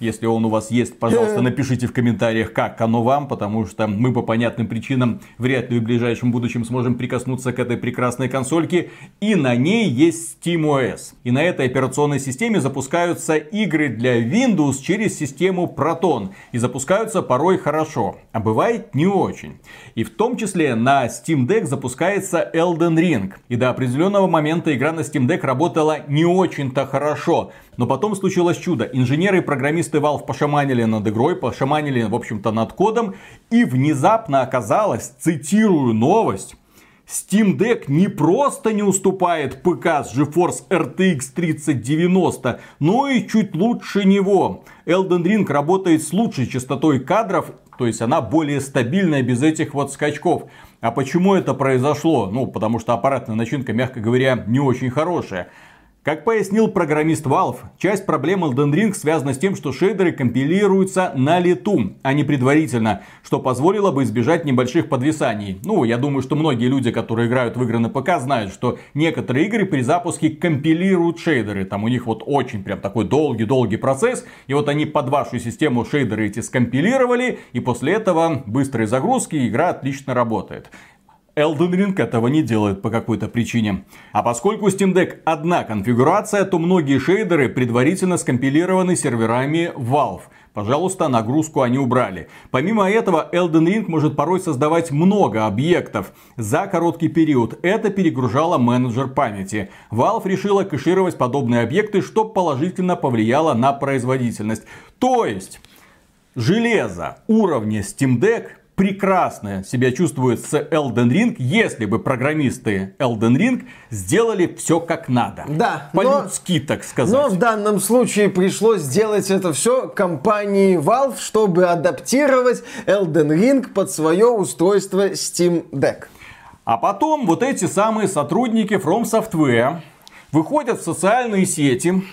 если он у вас есть, пожалуйста, [laughs] напишите в комментариях, как оно вам, потому что мы по понятным причинам вряд ли в ближайшем будущем сможем прикоснуться к этой прекрасной консольке. И на ней есть SteamOS. И на этой операционной системе запускаются игры для Windows через систему Proton. И запускаются порой хорошо, а бывает не очень. И в том числе на Steam Deck запускается Elden Ring. И до определенного момента игра на Steam Deck работала не очень-то хорошо. Но потом случилось чудо. Инженеры и программисты Valve пошаманили над игрой, пошаманили, в общем-то, над кодом. И внезапно оказалось, цитирую новость, Steam Deck не просто не уступает ПК с GeForce RTX 3090, но и чуть лучше него. Elden Ring работает с лучшей частотой кадров, то есть она более стабильная без этих вот скачков. А почему это произошло? Ну, потому что аппаратная начинка, мягко говоря, не очень хорошая. Как пояснил программист Valve, часть проблем Elden Ring связана с тем, что шейдеры компилируются на лету, а не предварительно, что позволило бы избежать небольших подвисаний. Ну, я думаю, что многие люди, которые играют в игры на ПК, знают, что некоторые игры при запуске компилируют шейдеры. Там у них вот очень прям такой долгий-долгий процесс, и вот они под вашу систему шейдеры эти скомпилировали, и после этого быстрой загрузки игра отлично работает. Elden Ring этого не делает по какой-то причине. А поскольку Steam Deck одна конфигурация, то многие шейдеры предварительно скомпилированы серверами Valve. Пожалуйста, нагрузку они убрали. Помимо этого, Elden Ring может порой создавать много объектов за короткий период. Это перегружало менеджер памяти. Valve решила кэшировать подобные объекты, что положительно повлияло на производительность. То есть, железо уровня Steam Deck прекрасно себя чувствует с Elden Ring, если бы программисты Elden Ring сделали все как надо. Да. По-людски, так сказать. Но в данном случае пришлось сделать это все компании Valve, чтобы адаптировать Elden Ring под свое устройство Steam Deck. А потом вот эти самые сотрудники From Software выходят в социальные сети,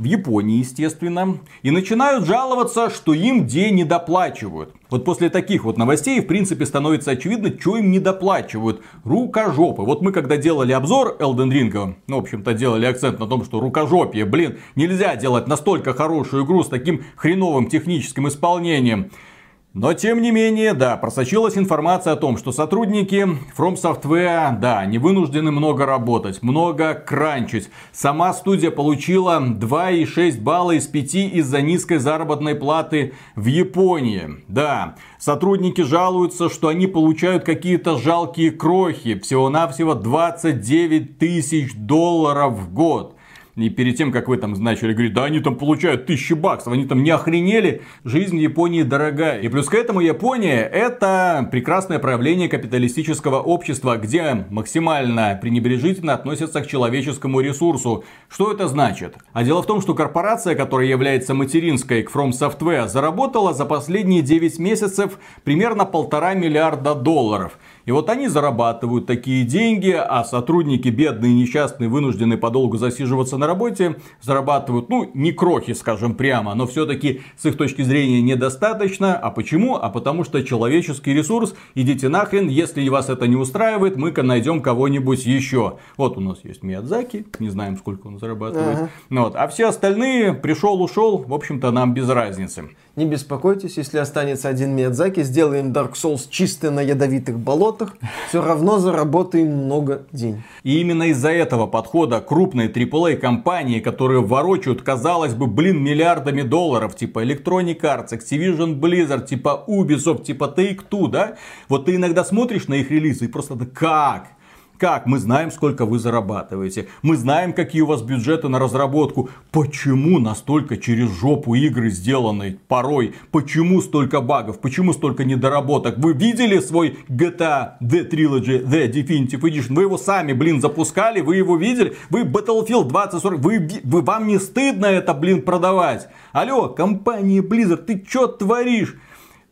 в Японии, естественно, и начинают жаловаться, что им день не доплачивают. Вот после таких вот новостей, в принципе, становится очевидно, что им не доплачивают. Рукожопы. Вот мы когда делали обзор Elden Ring, ну, в общем-то, делали акцент на том, что рукожопие, блин, нельзя делать настолько хорошую игру с таким хреновым техническим исполнением. Но тем не менее, да, просочилась информация о том, что сотрудники From Software, да, не вынуждены много работать, много кранчить. Сама студия получила 2,6 балла из 5 из-за низкой заработной платы в Японии. Да, сотрудники жалуются, что они получают какие-то жалкие крохи, всего-навсего 29 тысяч долларов в год. И перед тем, как вы там начали говорить, да они там получают тысячи баксов, они там не охренели, жизнь в Японии дорогая. И плюс к этому Япония это прекрасное проявление капиталистического общества, где максимально пренебрежительно относятся к человеческому ресурсу. Что это значит? А дело в том, что корпорация, которая является материнской к From Software, заработала за последние 9 месяцев примерно полтора миллиарда долларов. И вот они зарабатывают такие деньги, а сотрудники бедные, несчастные, вынуждены подолгу засиживаться на работе, зарабатывают, ну, не крохи, скажем прямо, но все-таки с их точки зрения недостаточно. А почему? А потому что человеческий ресурс, идите нахрен, если вас это не устраивает, мы-ка найдем кого-нибудь еще. Вот у нас есть Миядзаки, не знаем, сколько он зарабатывает. Ага. Ну, вот. А все остальные, пришел, ушел, в общем-то, нам без разницы. Не беспокойтесь, если останется один Миядзаки, сделаем Dark Souls чисто на ядовитых болотах, все равно заработаем много денег. И именно из-за этого подхода крупные AAA компании, которые ворочают, казалось бы, блин, миллиардами долларов, типа Electronic Arts, Activision Blizzard, типа Ubisoft, типа Take-Two, да? Вот ты иногда смотришь на их релизы и просто как? Как? Мы знаем, сколько вы зарабатываете. Мы знаем, какие у вас бюджеты на разработку. Почему настолько через жопу игры сделаны порой? Почему столько багов? Почему столько недоработок? Вы видели свой GTA The Trilogy The Definitive Edition? Вы его сами, блин, запускали? Вы его видели? Вы Battlefield 2040? Вы, вы, вам не стыдно это, блин, продавать? Алло, компания Blizzard, ты чё творишь?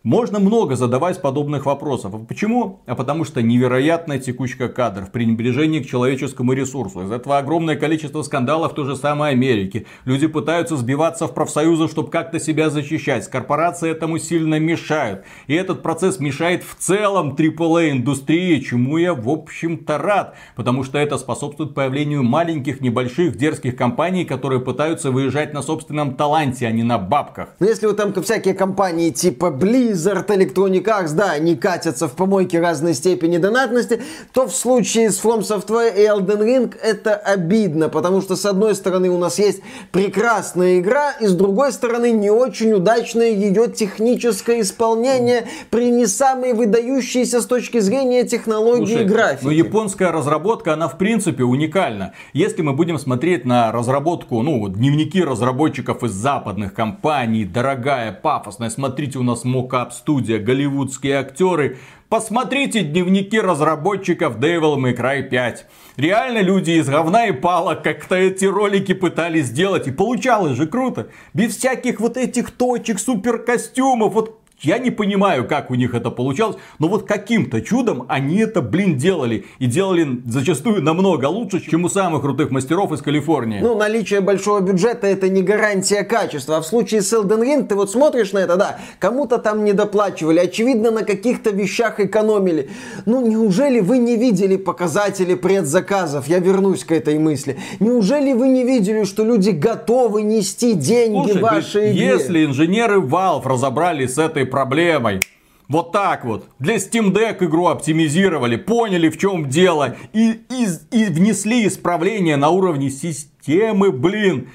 Можно много задавать подобных вопросов. Почему? А потому что невероятная текучка кадров, пренебрежение к человеческому ресурсу. Из этого огромное количество скандалов в той же самой Америке. Люди пытаются сбиваться в профсоюзы, чтобы как-то себя защищать. Корпорации этому сильно мешают. И этот процесс мешает в целом AAA индустрии, чему я в общем-то рад. Потому что это способствует появлению маленьких, небольших, дерзких компаний, которые пытаются выезжать на собственном таланте, а не на бабках. Но если вы там всякие компании типа Blizzard, Blizzard, Electronic Arts, да, они катятся в помойке разной степени донатности, то в случае с From Software и Elden Ring это обидно, потому что с одной стороны у нас есть прекрасная игра, и с другой стороны не очень удачное ее техническое исполнение при не самой выдающейся с точки зрения технологии Слушай, графики. Но японская разработка, она в принципе уникальна. Если мы будем смотреть на разработку, ну, дневники разработчиков из западных компаний, дорогая, пафосная, смотрите, у нас мокап студия, голливудские актеры. Посмотрите дневники разработчиков Devil May Cry 5. Реально люди из говна и палок как-то эти ролики пытались сделать. И получалось же круто. Без всяких вот этих точек, супер костюмов. Вот я не понимаю, как у них это получалось, но вот каким-то чудом они это, блин, делали. И делали зачастую намного лучше, чем у самых крутых мастеров из Калифорнии. Ну, наличие большого бюджета это не гарантия качества. А в случае с Elden Ring ты вот смотришь на это, да, кому-то там не доплачивали, очевидно, на каких-то вещах экономили. Ну, неужели вы не видели показатели предзаказов? Я вернусь к этой мысли. Неужели вы не видели, что люди готовы нести деньги Слушай, вашей игре? Если инженеры Valve разобрались с этой проблемой. Вот так вот. Для Steam Deck игру оптимизировали, поняли в чем дело и, и, и внесли исправления на уровне системы, блин.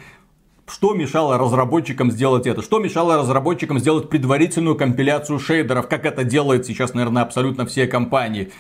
Что мешало разработчикам сделать это? Что мешало разработчикам сделать предварительную компиляцию шейдеров, как это делает сейчас, наверное, абсолютно все компании?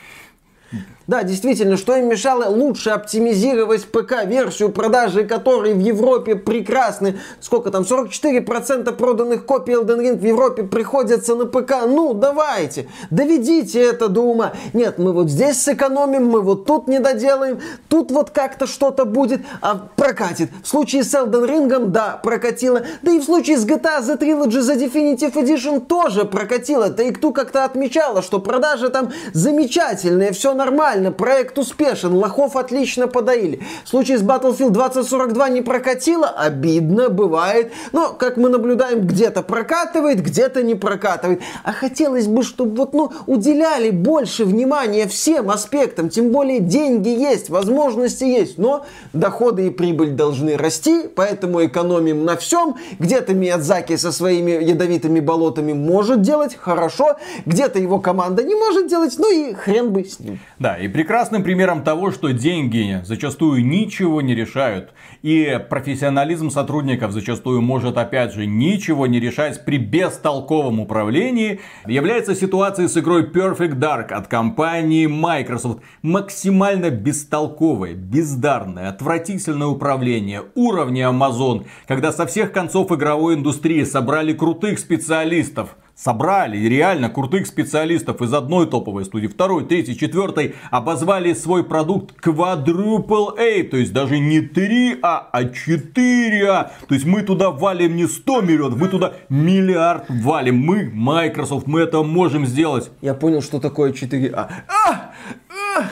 Да, действительно, что им мешало лучше оптимизировать ПК-версию, продажи которой в Европе прекрасны. Сколько там, 44% проданных копий Elden Ring в Европе приходятся на ПК. Ну, давайте, доведите это до ума. Нет, мы вот здесь сэкономим, мы вот тут не доделаем, тут вот как-то что-то будет, а прокатит. В случае с Elden Ring, да, прокатило. Да и в случае с GTA The Trilogy The Definitive Edition тоже прокатило. Take-Two как-то отмечала, что продажи там замечательные, все нормально нормально, проект успешен, лохов отлично подоили. В случае с Battlefield 2042 не прокатило, обидно, бывает. Но, как мы наблюдаем, где-то прокатывает, где-то не прокатывает. А хотелось бы, чтобы вот, ну, уделяли больше внимания всем аспектам, тем более деньги есть, возможности есть, но доходы и прибыль должны расти, поэтому экономим на всем. Где-то Миядзаки со своими ядовитыми болотами может делать хорошо, где-то его команда не может делать, ну и хрен бы с ним. Да, и прекрасным примером того, что деньги зачастую ничего не решают, и профессионализм сотрудников зачастую может, опять же, ничего не решать при бестолковом управлении, является ситуация с игрой Perfect Dark от компании Microsoft. Максимально бестолковое, бездарное, отвратительное управление уровня Amazon, когда со всех концов игровой индустрии собрали крутых специалистов, собрали реально крутых специалистов из одной топовой студии, второй, третьей, четвертой, обозвали свой продукт Quadruple A, то есть даже не 3А, а 4А. То есть мы туда валим не 100 миллионов, мы туда миллиард валим. Мы, Microsoft, мы это можем сделать. Я понял, что такое 4А. А! А!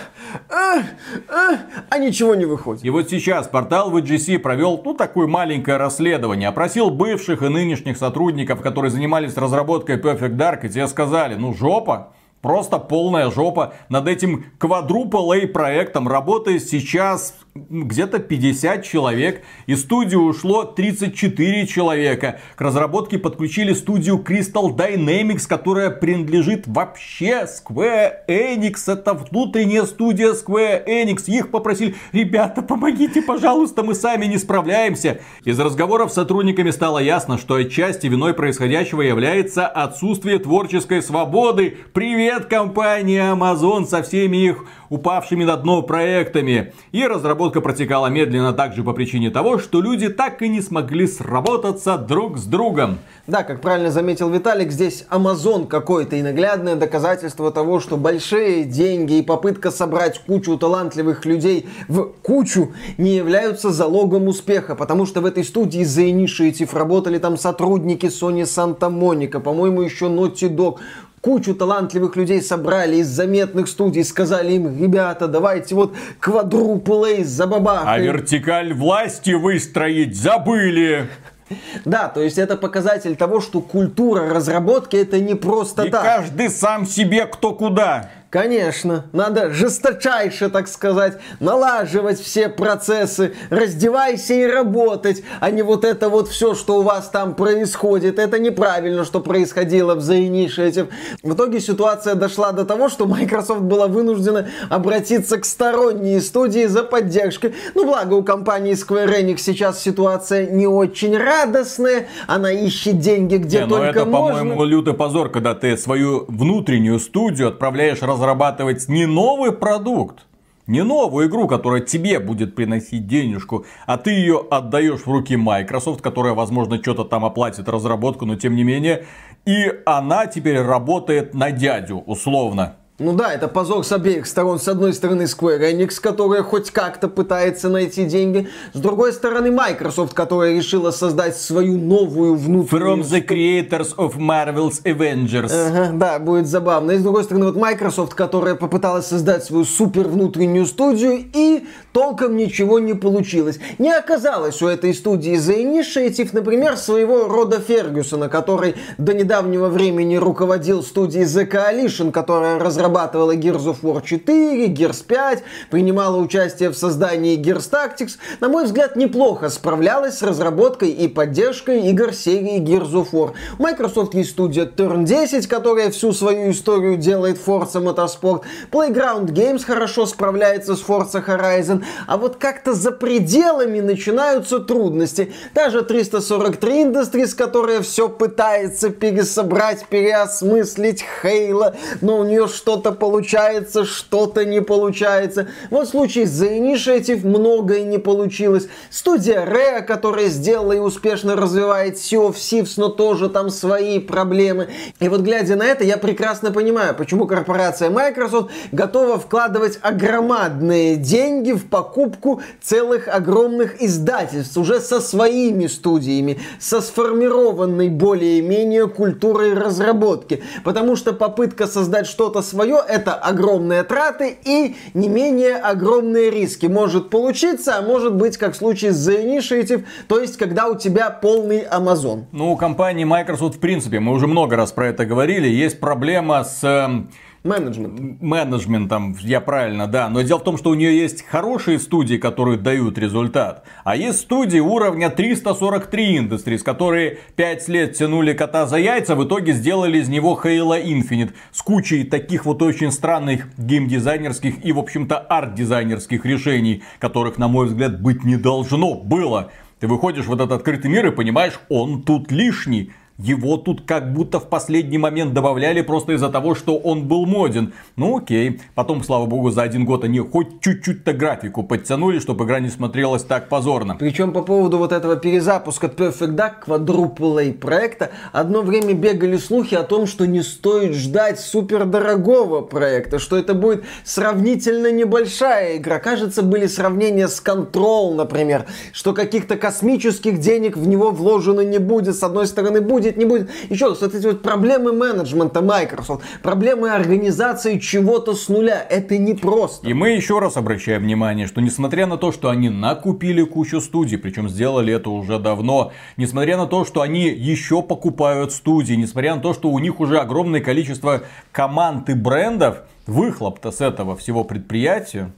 А! А! а ничего не выходит. И вот сейчас портал VGC провел ну такое маленькое расследование. Опросил бывших и нынешних сотрудников, которые занимались разработкой Perfect Dark, и те сказали, ну жопа. Просто полная жопа. Над этим квадрупл проектом работает сейчас где-то 50 человек. Из студии ушло 34 человека. К разработке подключили студию Crystal Dynamics, которая принадлежит вообще Square Enix. Это внутренняя студия Square Enix. Их попросили, ребята, помогите, пожалуйста, мы сами не справляемся. Из разговоров с сотрудниками стало ясно, что отчасти виной происходящего является отсутствие творческой свободы. Привет, компания Amazon со всеми их упавшими на дно проектами. И разработка протекала медленно также по причине того, что люди так и не смогли сработаться друг с другом. Да, как правильно заметил Виталик, здесь Amazon какое-то и наглядное доказательство того, что большие деньги и попытка собрать кучу талантливых людей в кучу не являются залогом успеха, потому что в этой студии The Initiative работали там сотрудники Sony Santa Monica, по-моему, еще Naughty Dog, кучу талантливых людей собрали из заметных студий, сказали им, ребята, давайте вот квадрупл за бабах. А вертикаль власти выстроить забыли. Да, то есть это показатель того, что культура разработки это не просто И так. каждый сам себе кто куда. Конечно, надо жесточайше, так сказать, налаживать все процессы, раздевайся и работать, а не вот это вот все, что у вас там происходит. Это неправильно, что происходило в The Initiative. В итоге ситуация дошла до того, что Microsoft была вынуждена обратиться к сторонней студии за поддержкой. Ну, благо у компании Square Enix сейчас ситуация не очень радостная, она ищет деньги где не, ну только это, можно. по-моему, лютый позор, когда ты свою внутреннюю студию отправляешь раз разрабатывать не новый продукт, не новую игру, которая тебе будет приносить денежку, а ты ее отдаешь в руки Microsoft, которая, возможно, что-то там оплатит разработку, но тем не менее, и она теперь работает на дядю, условно. Ну да, это позор с обеих сторон. С одной стороны Square Enix, которая хоть как-то пытается найти деньги. С другой стороны Microsoft, которая решила создать свою новую внутреннюю... From the creators of Marvel's Avengers. Ага, да, будет забавно. И с другой стороны вот Microsoft, которая попыталась создать свою супер внутреннюю студию и толком ничего не получилось. Не оказалось у этой студии The Initiative, например, своего рода Фергюсона, который до недавнего времени руководил студией The Coalition, которая разрабатывала разрабатывала Gears of War 4, Gears 5, принимала участие в создании Gears Tactics, на мой взгляд, неплохо справлялась с разработкой и поддержкой игр серии Gears of War. У Microsoft есть студия Turn 10, которая всю свою историю делает Forza Motorsport. Playground Games хорошо справляется с Forza Horizon, а вот как-то за пределами начинаются трудности. Даже 343 Industries, которая все пытается пересобрать, переосмыслить Хейла, но у нее что что-то получается, что-то не получается. Вот в случае с The Initiative многое не получилось. Студия Rare, которая сделала и успешно развивает Sea of Thieves, но тоже там свои проблемы. И вот глядя на это, я прекрасно понимаю, почему корпорация Microsoft готова вкладывать огромадные деньги в покупку целых огромных издательств уже со своими студиями, со сформированной более-менее культурой разработки. Потому что попытка создать что-то свое свое, это огромные траты и не менее огромные риски. Может получиться, а может быть, как в случае с The Initiative, то есть, когда у тебя полный Amazon. Ну, у компании Microsoft, в принципе, мы уже много раз про это говорили, есть проблема с эм, Менеджмент. Менеджментом, я правильно, да. Но дело в том, что у нее есть хорошие студии, которые дают результат. А есть студии уровня 343 Industries, которые 5 лет тянули кота за яйца, в итоге сделали из него Halo Infinite. С кучей таких вот очень странных геймдизайнерских и, в общем-то, арт-дизайнерских решений, которых, на мой взгляд, быть не должно было. Ты выходишь в этот открытый мир и понимаешь, он тут лишний. Его тут как будто в последний момент добавляли просто из-за того, что он был моден. Ну окей. Потом, слава богу, за один год они хоть чуть-чуть-то графику подтянули, чтобы игра не смотрелась так позорно. Причем по поводу вот этого перезапуска Perfect Dark Quadruple A проекта, одно время бегали слухи о том, что не стоит ждать супер дорогого проекта, что это будет сравнительно небольшая игра. Кажется, были сравнения с Control, например, что каких-то космических денег в него вложено не будет. С одной стороны, будет будет, не будет. Еще раз, вот эти вот проблемы менеджмента Microsoft, проблемы организации чего-то с нуля, это не просто. И мы еще раз обращаем внимание, что несмотря на то, что они накупили кучу студий, причем сделали это уже давно, несмотря на то, что они еще покупают студии, несмотря на то, что у них уже огромное количество команд и брендов, выхлоп-то с этого всего предприятия,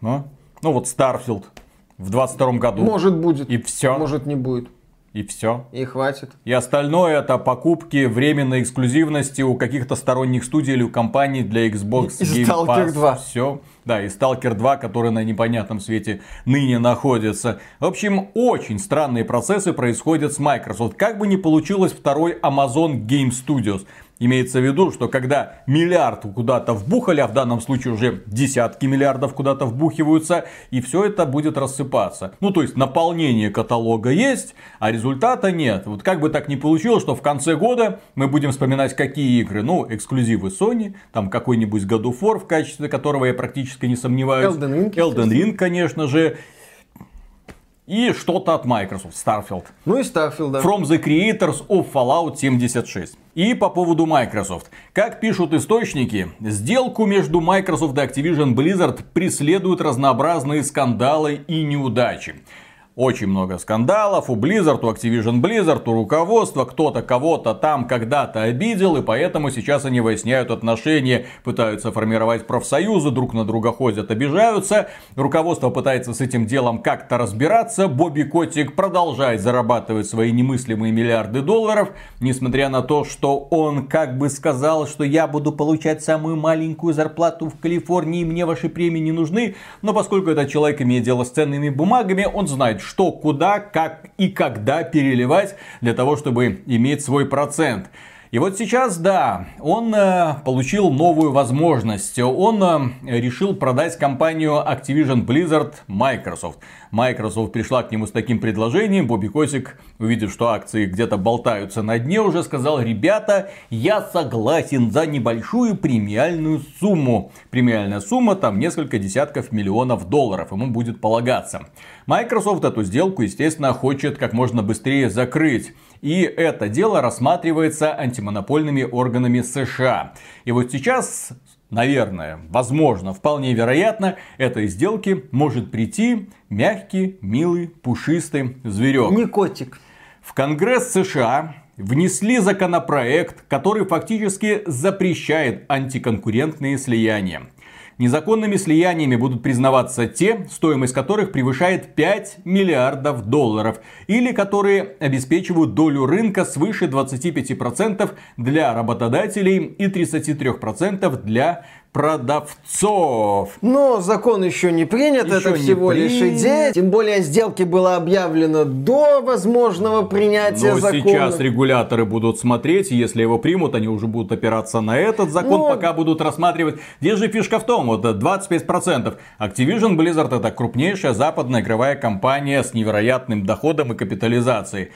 ну, ну вот Starfield в 22 году. Может будет. И все. Может не будет. И все. И хватит. И остальное это покупки временной эксклюзивности у каких-то сторонних студий или у компаний для Xbox и Game Stalker Pass. 2. Все. Да, и Stalker 2, который на непонятном свете ныне находится. В общем, очень странные процессы происходят с Microsoft. Как бы ни получилось второй Amazon Game Studios. Имеется в виду, что когда миллиард куда-то вбухали, а в данном случае уже десятки миллиардов куда-то вбухиваются, и все это будет рассыпаться. Ну, то есть, наполнение каталога есть, а результата нет. Вот как бы так ни получилось, что в конце года мы будем вспоминать, какие игры. Ну, эксклюзивы Sony, там какой-нибудь God of War, в качестве которого я практически не сомневаюсь. Elden Ring. Elden Ring, конечно же и что-то от Microsoft, Starfield. Ну и Starfield, да. From the creators of Fallout 76. И по поводу Microsoft. Как пишут источники, сделку между Microsoft и Activision Blizzard преследуют разнообразные скандалы и неудачи. Очень много скандалов у Blizzard, у Activision Blizzard, у руководства. Кто-то кого-то там когда-то обидел, и поэтому сейчас они выясняют отношения, пытаются формировать профсоюзы, друг на друга ходят, обижаются. Руководство пытается с этим делом как-то разбираться. Бобби Котик продолжает зарабатывать свои немыслимые миллиарды долларов, несмотря на то, что он как бы сказал, что я буду получать самую маленькую зарплату в Калифорнии, мне ваши премии не нужны. Но поскольку этот человек имеет дело с ценными бумагами, он знает, что, куда, как и когда переливать для того, чтобы иметь свой процент. И вот сейчас, да, он э, получил новую возможность. Он э, решил продать компанию Activision Blizzard Microsoft. Microsoft пришла к нему с таким предложением. Бобби Косик, увидев, что акции где-то болтаются на дне, уже сказал, ребята, я согласен за небольшую премиальную сумму. Премиальная сумма там несколько десятков миллионов долларов ему будет полагаться. Microsoft эту сделку, естественно, хочет как можно быстрее закрыть. И это дело рассматривается антимонопольными органами США. И вот сейчас наверное, возможно, вполне вероятно, этой сделки может прийти мягкий, милый, пушистый зверек. Не котик. В Конгресс США внесли законопроект, который фактически запрещает антиконкурентные слияния. Незаконными слияниями будут признаваться те, стоимость которых превышает 5 миллиардов долларов, или которые обеспечивают долю рынка свыше 25% для работодателей и 33% для продавцов. Но закон еще не принят, еще это всего принят. лишь идея. Тем более сделки было объявлено до возможного принятия Но закона. сейчас регуляторы будут смотреть, если его примут, они уже будут опираться на этот закон, Но... пока будут рассматривать. Здесь же фишка в том, вот 25%. Activision Blizzard это крупнейшая западная игровая компания с невероятным доходом и капитализацией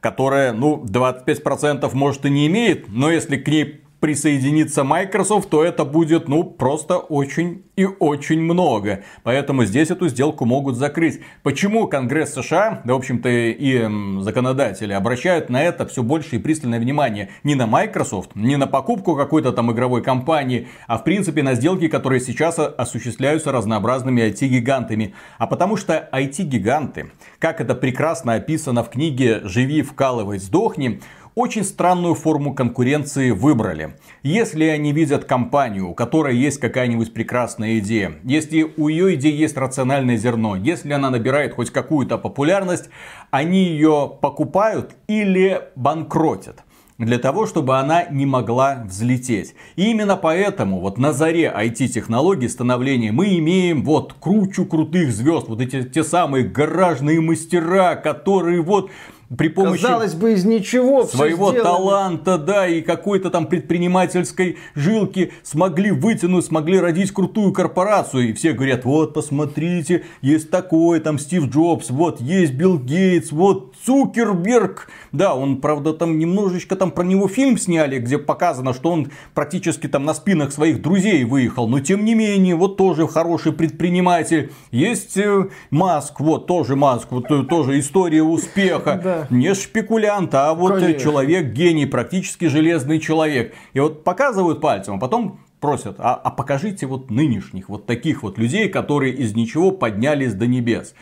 которая, ну, 25% может и не имеет, но если к ней присоединится Microsoft, то это будет, ну, просто очень и очень много. Поэтому здесь эту сделку могут закрыть. Почему Конгресс США, да, в общем-то, и законодатели обращают на это все больше и пристальное внимание не на Microsoft, не на покупку какой-то там игровой компании, а в принципе на сделки, которые сейчас осуществляются разнообразными IT-гигантами. А потому что IT-гиганты, как это прекрасно описано в книге «Живи, вкалывай, сдохни», очень странную форму конкуренции выбрали. Если они видят компанию, у которой есть какая-нибудь прекрасная идея, если у ее идеи есть рациональное зерно, если она набирает хоть какую-то популярность, они ее покупают или банкротят для того, чтобы она не могла взлететь. И именно поэтому вот на заре IT-технологий становления мы имеем вот кручу крутых звезд, вот эти те самые гаражные мастера, которые вот при помощи Казалось бы, из ничего своего таланта, да, и какой-то там предпринимательской жилки смогли вытянуть, смогли родить крутую корпорацию. И все говорят, вот, посмотрите, есть такой, там, Стив Джобс, вот, есть Билл Гейтс, вот, Цукерберг. Да, он, правда, там немножечко там про него фильм сняли, где показано, что он практически там на спинах своих друзей выехал. Но, тем не менее, вот тоже хороший предприниматель. Есть э, Маск, вот, тоже Маск, вот, э, тоже история успеха. Да не шпекулянт, а вот Конечно. человек гений, практически железный человек. И вот показывают пальцем, а потом просят, а, а покажите вот нынешних, вот таких вот людей, которые из ничего поднялись до небес.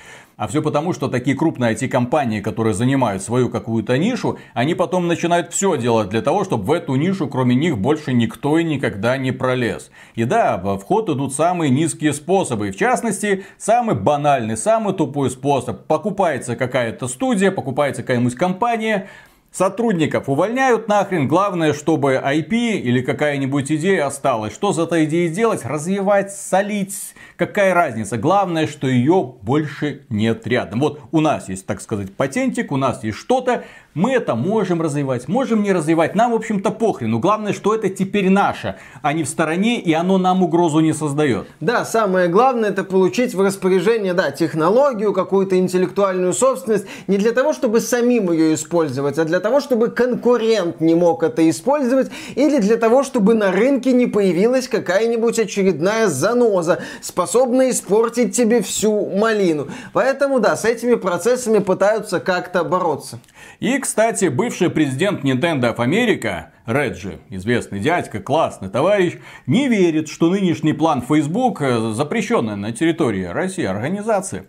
А все потому, что такие крупные IT-компании, которые занимают свою какую-то нишу, они потом начинают все делать для того, чтобы в эту нишу, кроме них, больше никто и никогда не пролез. И да, в ход идут самые низкие способы. В частности, самый банальный, самый тупой способ. Покупается какая-то студия, покупается какая-нибудь компания, Сотрудников увольняют нахрен, главное, чтобы IP или какая-нибудь идея осталась. Что за этой идеей делать? Развивать, солить, какая разница? Главное, что ее больше нет рядом. Вот у нас есть, так сказать, патентик, у нас есть что-то, мы это можем развивать, можем не развивать. Нам, в общем-то, похрену. Главное, что это теперь наше, а не в стороне, и оно нам угрозу не создает. Да, самое главное это получить в распоряжение, да, технологию, какую-то интеллектуальную собственность, не для того, чтобы самим ее использовать, а для того, чтобы конкурент не мог это использовать, или для того, чтобы на рынке не появилась какая-нибудь очередная заноза, способная испортить тебе всю малину. Поэтому, да, с этими процессами пытаются как-то бороться. И, кстати, бывший президент Nintendo of America, Реджи, известный дядька, классный товарищ, не верит, что нынешний план Facebook, э, запрещенная на территории России организация,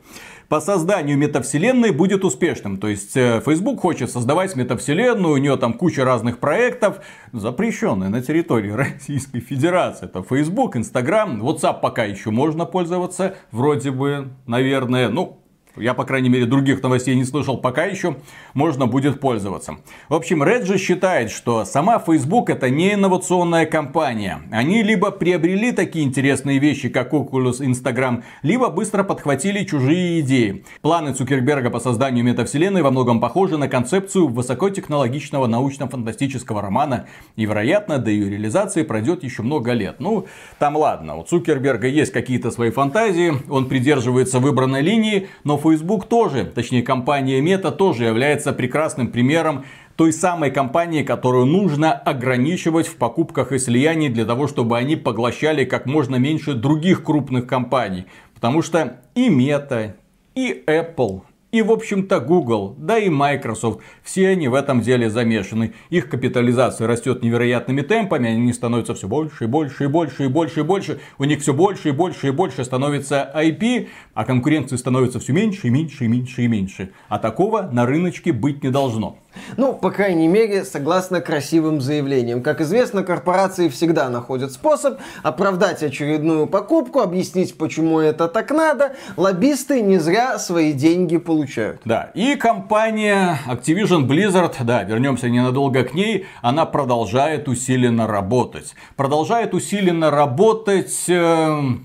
по созданию метавселенной будет успешным. То есть э, Facebook хочет создавать метавселенную, у нее там куча разных проектов, запрещенные на территории [laughs] Российской Федерации. Это Facebook, Instagram, WhatsApp пока еще можно пользоваться, вроде бы, наверное, ну, я, по крайней мере, других новостей не слышал пока еще. Можно будет пользоваться. В общем, Реджи считает, что сама Facebook это не инновационная компания. Они либо приобрели такие интересные вещи, как Oculus, Instagram, либо быстро подхватили чужие идеи. Планы Цукерберга по созданию метавселенной во многом похожи на концепцию высокотехнологичного научно-фантастического романа. И, вероятно, до ее реализации пройдет еще много лет. Ну, там ладно, у Цукерберга есть какие-то свои фантазии, он придерживается выбранной линии, но Facebook тоже, точнее компания Meta тоже является прекрасным примером той самой компании, которую нужно ограничивать в покупках и слиянии для того, чтобы они поглощали как можно меньше других крупных компаний. Потому что и Meta, и Apple, и, в общем-то, Google, да и Microsoft, все они в этом деле замешаны. Их капитализация растет невероятными темпами, они становятся все больше и больше и больше и больше и больше. У них все больше и больше и больше становится IP, а конкуренции становится все меньше и меньше и меньше и меньше. А такого на рыночке быть не должно. Ну, по крайней мере, согласно красивым заявлениям. Как известно, корпорации всегда находят способ оправдать очередную покупку, объяснить, почему это так надо. Лоббисты не зря свои деньги получают. Да, и компания Activision Blizzard, да, вернемся ненадолго к ней, она продолжает усиленно работать. Продолжает усиленно работать э,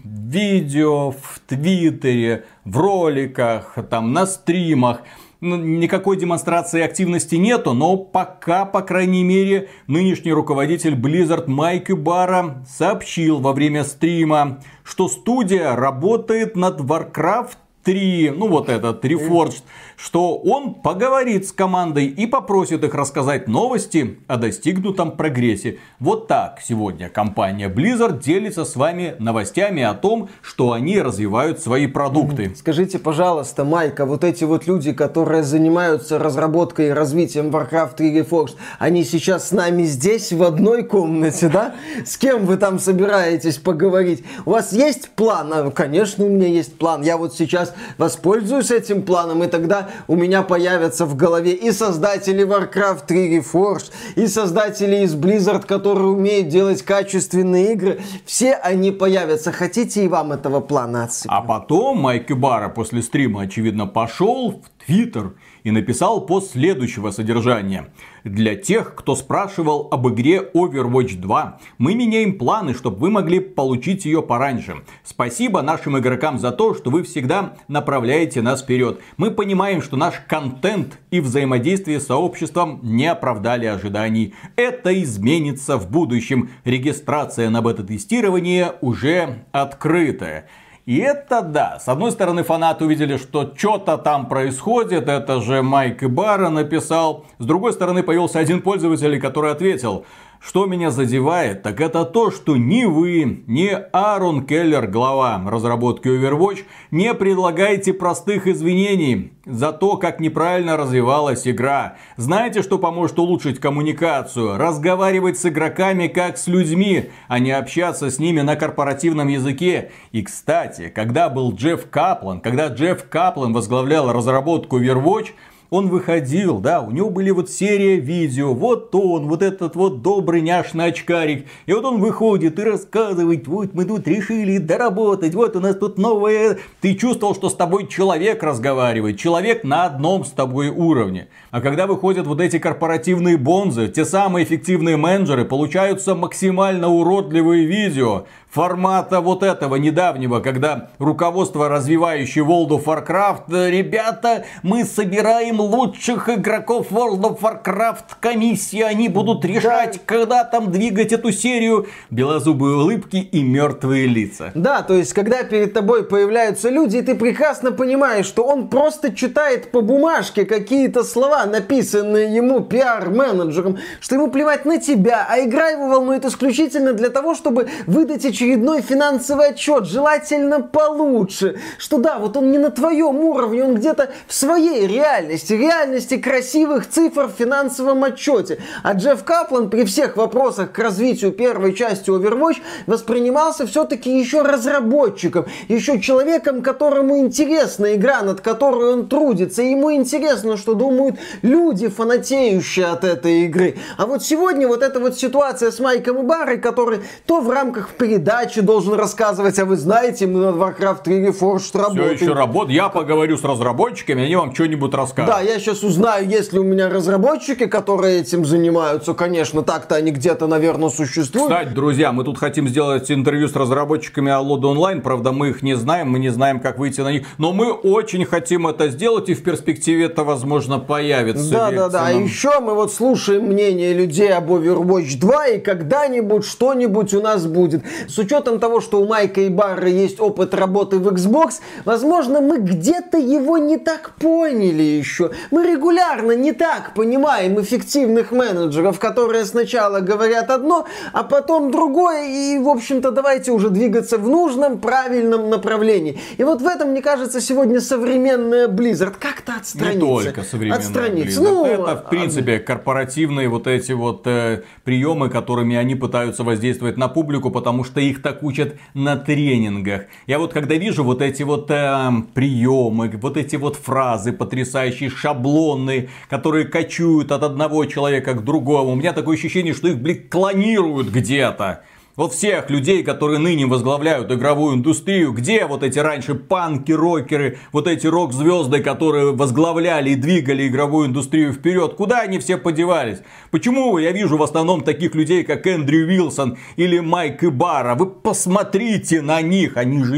в видео, в Твиттере, в роликах, там, на стримах. Ну, никакой демонстрации активности нету, но пока, по крайней мере, нынешний руководитель Blizzard Майк Ибара сообщил во время стрима, что студия работает над Warcraft 3, ну вот этот Reforged, что он поговорит с командой и попросит их рассказать новости о достигнутом прогрессе. Вот так сегодня компания Blizzard делится с вами новостями о том, что они развивают свои продукты. Скажите, пожалуйста, Майка, вот эти вот люди, которые занимаются разработкой и развитием Warcraft 3 Reforged, они сейчас с нами здесь в одной комнате, да? С кем вы там собираетесь поговорить? У вас есть план? А, конечно, у меня есть план. Я вот сейчас сейчас воспользуюсь этим планом, и тогда у меня появятся в голове и создатели Warcraft 3 Reforged, и создатели из Blizzard, которые умеют делать качественные игры. Все они появятся. Хотите и вам этого плана отсыпать? А потом Майк Бара после стрима, очевидно, пошел в Твиттер и написал пост следующего содержания. Для тех, кто спрашивал об игре Overwatch 2, мы меняем планы, чтобы вы могли получить ее пораньше. Спасибо нашим игрокам за то, что вы всегда направляете нас вперед. Мы понимаем, что наш контент и взаимодействие с сообществом не оправдали ожиданий. Это изменится в будущем. Регистрация на бета-тестирование уже открытая. И это да. С одной стороны, фанаты увидели, что что-то там происходит. Это же Майк Ибара написал. С другой стороны, появился один пользователь, который ответил. Что меня задевает, так это то, что ни вы, ни Аарон Келлер, глава разработки Overwatch, не предлагаете простых извинений за то, как неправильно развивалась игра. Знаете, что поможет улучшить коммуникацию? Разговаривать с игроками как с людьми, а не общаться с ними на корпоративном языке. И, кстати, когда был Джефф Каплан, когда Джефф Каплан возглавлял разработку Overwatch, он выходил, да, у него были вот серия видео, вот он, вот этот вот добрый няшный очкарик, и вот он выходит и рассказывает, вот мы тут решили доработать, вот у нас тут новое, ты чувствовал, что с тобой человек разговаривает, человек на одном с тобой уровне. А когда выходят вот эти корпоративные бонзы, те самые эффективные менеджеры, получаются максимально уродливые видео, формата вот этого недавнего, когда руководство, развивающее World of Warcraft, ребята, мы собираем лучших игроков World of Warcraft, комиссии, они будут решать, да. когда там двигать эту серию, белозубые улыбки и мертвые лица. Да, то есть, когда перед тобой появляются люди, и ты прекрасно понимаешь, что он просто читает по бумажке какие-то слова, написанные ему пиар-менеджером, что ему плевать на тебя, а игра его волнует исключительно для того, чтобы выдать очередной финансовый отчет, желательно получше. Что да, вот он не на твоем уровне, он где-то в своей реальности, реальности красивых цифр в финансовом отчете. А Джефф Каплан при всех вопросах к развитию первой части Overwatch воспринимался все-таки еще разработчиком, еще человеком, которому интересна игра, над которой он трудится. И ему интересно, что думают люди, фанатеющие от этой игры. А вот сегодня вот эта вот ситуация с Майком и Барой, который то в рамках передачи передаче должен рассказывать, а вы знаете, мы над Warcraft 3 Reforged работаем. Все еще работает. Я поговорю с разработчиками, они вам что-нибудь расскажут. Да, я сейчас узнаю, есть ли у меня разработчики, которые этим занимаются. Конечно, так-то они где-то, наверное, существуют. Кстати, друзья, мы тут хотим сделать интервью с разработчиками Алода Онлайн. Правда, мы их не знаем, мы не знаем, как выйти на них. Но мы очень хотим это сделать, и в перспективе это, возможно, появится. Да, да, да. А еще мы вот слушаем мнение людей об Overwatch 2, и когда-нибудь что-нибудь у нас будет. С учетом того, что у Майка и Барра есть опыт работы в Xbox, возможно, мы где-то его не так поняли еще. Мы регулярно не так понимаем эффективных менеджеров, которые сначала говорят одно, а потом другое, и, в общем-то, давайте уже двигаться в нужном, правильном направлении. И вот в этом, мне кажется, сегодня современная Blizzard как-то отстранится. Не только современная отстранится. Blizzard. Ну, Это, в принципе, корпоративные вот эти вот э, приемы, которыми они пытаются воздействовать на публику, потому что их так учат на тренингах. Я вот когда вижу вот эти вот э, приемы, вот эти вот фразы потрясающие, шаблоны, которые кочуют от одного человека к другому, у меня такое ощущение, что их, блин, клонируют где-то. Вот всех людей, которые ныне возглавляют игровую индустрию, где вот эти раньше панки, рокеры, вот эти рок-звезды, которые возглавляли и двигали игровую индустрию вперед, куда они все подевались? Почему я вижу в основном таких людей, как Эндрю Уилсон или Майк Ибара? Вы посмотрите на них, они же,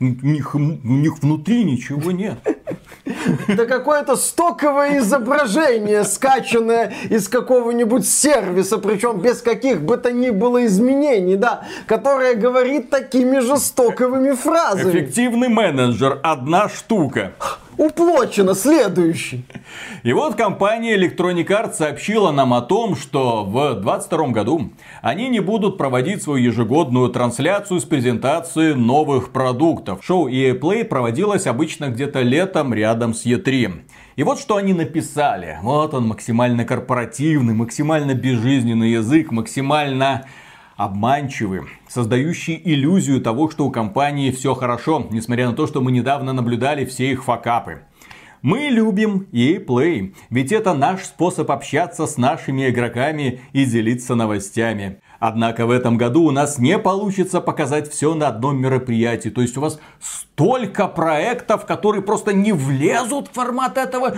у них, у них внутри ничего нет. Да какое-то стоковое изображение, скачанное из какого-нибудь сервиса, причем без каких бы то ни было изменений, да, которое говорит такими же стоковыми фразами. Эффективный менеджер, одна штука. Уплочено, следующий. И вот компания Electronic Arts сообщила нам о том, что в 2022 году они не будут проводить свою ежегодную трансляцию с презентацией новых продуктов. Шоу EA Play проводилось обычно где-то летом рядом с E3. И вот что они написали. Вот он максимально корпоративный, максимально безжизненный язык, максимально обманчивы, создающие иллюзию того, что у компании все хорошо, несмотря на то, что мы недавно наблюдали все их факапы. Мы любим EA Play, ведь это наш способ общаться с нашими игроками и делиться новостями. Однако в этом году у нас не получится показать все на одном мероприятии. То есть у вас столько проектов, которые просто не влезут в формат этого.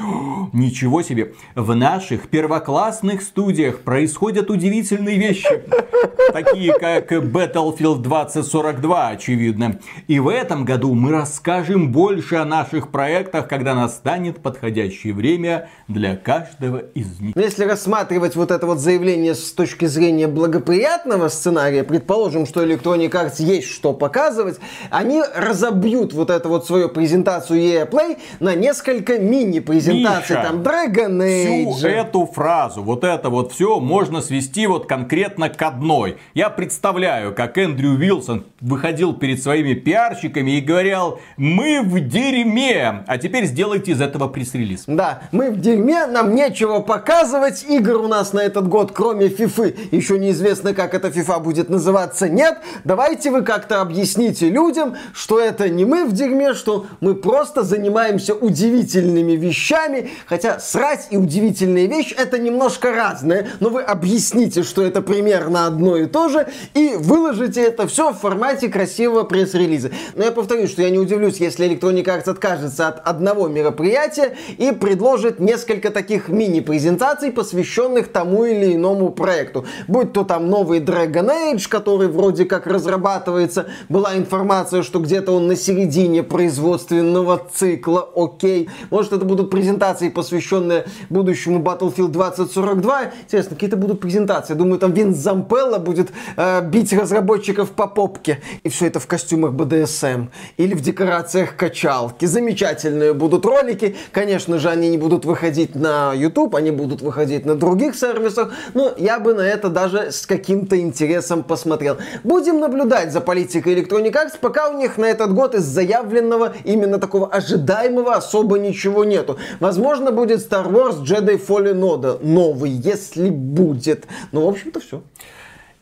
[gasps] Ничего себе. В наших первоклассных студиях происходят удивительные вещи. [laughs] Такие как Battlefield 2042, очевидно. И в этом году мы расскажем больше о наших проектах, когда настанет подходящее время для каждого из них. Если рассматривать вот это вот заявление с точки зрения благоприятного сценария, предположим, что Electronic Arts есть что показывать, они разобьют вот эту вот свою презентацию EA Play на несколько мини-презентаций. Миша, там Dragon Age. Всю эту фразу, вот это вот все можно свести вот конкретно к одной. Я представляю, как Эндрю Уилсон выходил перед своими пиарщиками и говорил, мы в дерьме, а теперь сделайте из этого пресс-релиз. Да, мы в дерьме, нам нечего показывать, игр у нас на этот год, кроме FIFA, еще неизвестно, как эта FIFA будет называться, нет. Давайте вы как-то объясните людям, что это не мы в дерьме, что мы просто занимаемся удивительными вещами, хотя срать и удивительные вещи это немножко разное, но вы объясните, что это примерно одно и то же, и выложите это все в формате красивого пресс-релиза. Но я повторюсь, что я не удивлюсь, если Electronic Arts откажется от одного мероприятия и предложит несколько таких мини-презентаций, посвященных тому или иному проекту. Будь то там новый Dragon Age, который вроде как разрабатывается, была информация, что где-то он на середине производственного цикла, окей. Может, это будут презентации, посвященные будущему Battlefield 2042. Интересно, какие-то будут презентации. Думаю, там Винс Зампелла будет э, бить разработчиков по попке. И все это в костюмах BDSM. Или в декорациях качалки. Замечательные будут ролики. Конечно же, они не будут выходить на YouTube, они будут выходить на других сервисах. Но я бы на это даже с каким-то интересом посмотрел. Будем наблюдать за политикой Electronic Arts, пока у них на этот год из заявленного, именно такого ожидаемого особо ничего нету. Возможно, будет Star Wars Jedi Fallen Order новый, если будет. Ну, в общем-то, все.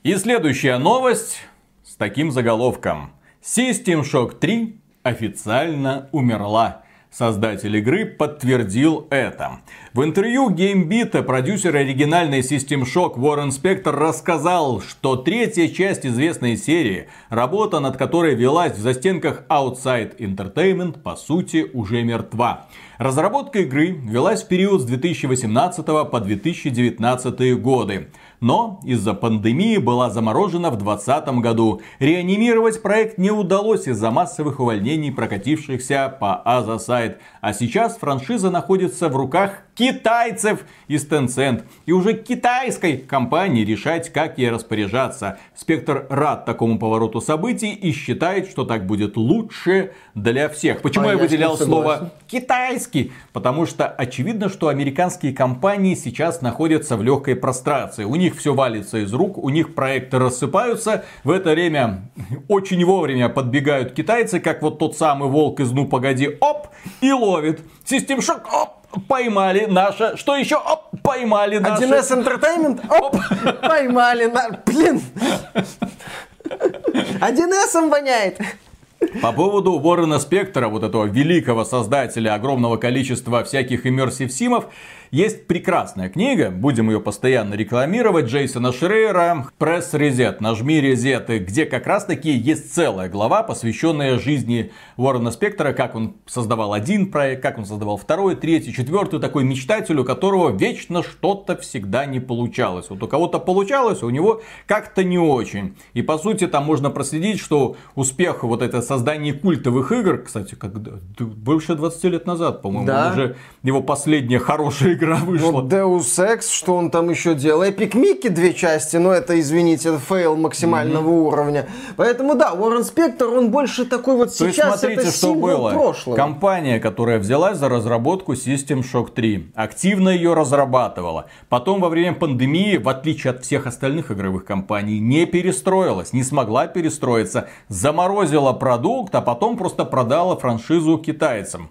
И следующая новость с таким заголовком. System Shock 3 официально умерла. Создатель игры подтвердил это. В интервью GameBeat продюсер оригинальной System Shock Уоррен Спектор рассказал, что третья часть известной серии, работа над которой велась в застенках Outside Entertainment, по сути уже мертва. Разработка игры велась в период с 2018 по 2019 годы но из-за пандемии была заморожена в 2020 году. Реанимировать проект не удалось из-за массовых увольнений, прокатившихся по Азасайт. А сейчас франшиза находится в руках китайцев из Tencent. И уже китайской компании решать, как ей распоряжаться. Спектр рад такому повороту событий и считает, что так будет лучше для всех. Почему я, я выделял слово китайский? Потому что очевидно, что американские компании сейчас находятся в легкой прострации. У них все валится из рук, у них проекты рассыпаются. В это время очень вовремя подбегают китайцы, как вот тот самый волк из «Ну погоди», оп, и ловит. Систем шок, оп, поймали наше. Что еще? Оп, поймали наше. 1С Entertainment, оп, [laughs] поймали на... Блин. 1С воняет. По поводу Уоррена Спектора, вот этого великого создателя огромного количества всяких иммерсив симов, есть прекрасная книга, будем ее постоянно рекламировать, Джейсона Шрейера «Пресс Резет», «Нажми резеты», где как раз таки есть целая глава, посвященная жизни Уоррена Спектора, как он создавал один проект, как он создавал второй, третий, четвертый, такой мечтатель, у которого вечно что-то всегда не получалось. Вот у кого-то получалось, а у него как-то не очень. И по сути там можно проследить, что успех вот это создание культовых игр, кстати, как больше 20 лет назад, по-моему, да. уже его последняя хорошая игра вышла. Вот Deus Ex, что он там еще делал? Epic Mickey две части, но это, извините, фейл максимального mm-hmm. уровня. Поэтому да, Уоррен Спектор, он больше такой вот То сейчас есть, смотрите, это что было. прошлого. Компания, которая взялась за разработку System Shock 3, активно ее разрабатывала. Потом во время пандемии, в отличие от всех остальных игровых компаний, не перестроилась, не смогла перестроиться, заморозила продукт, а потом просто продала франшизу китайцам.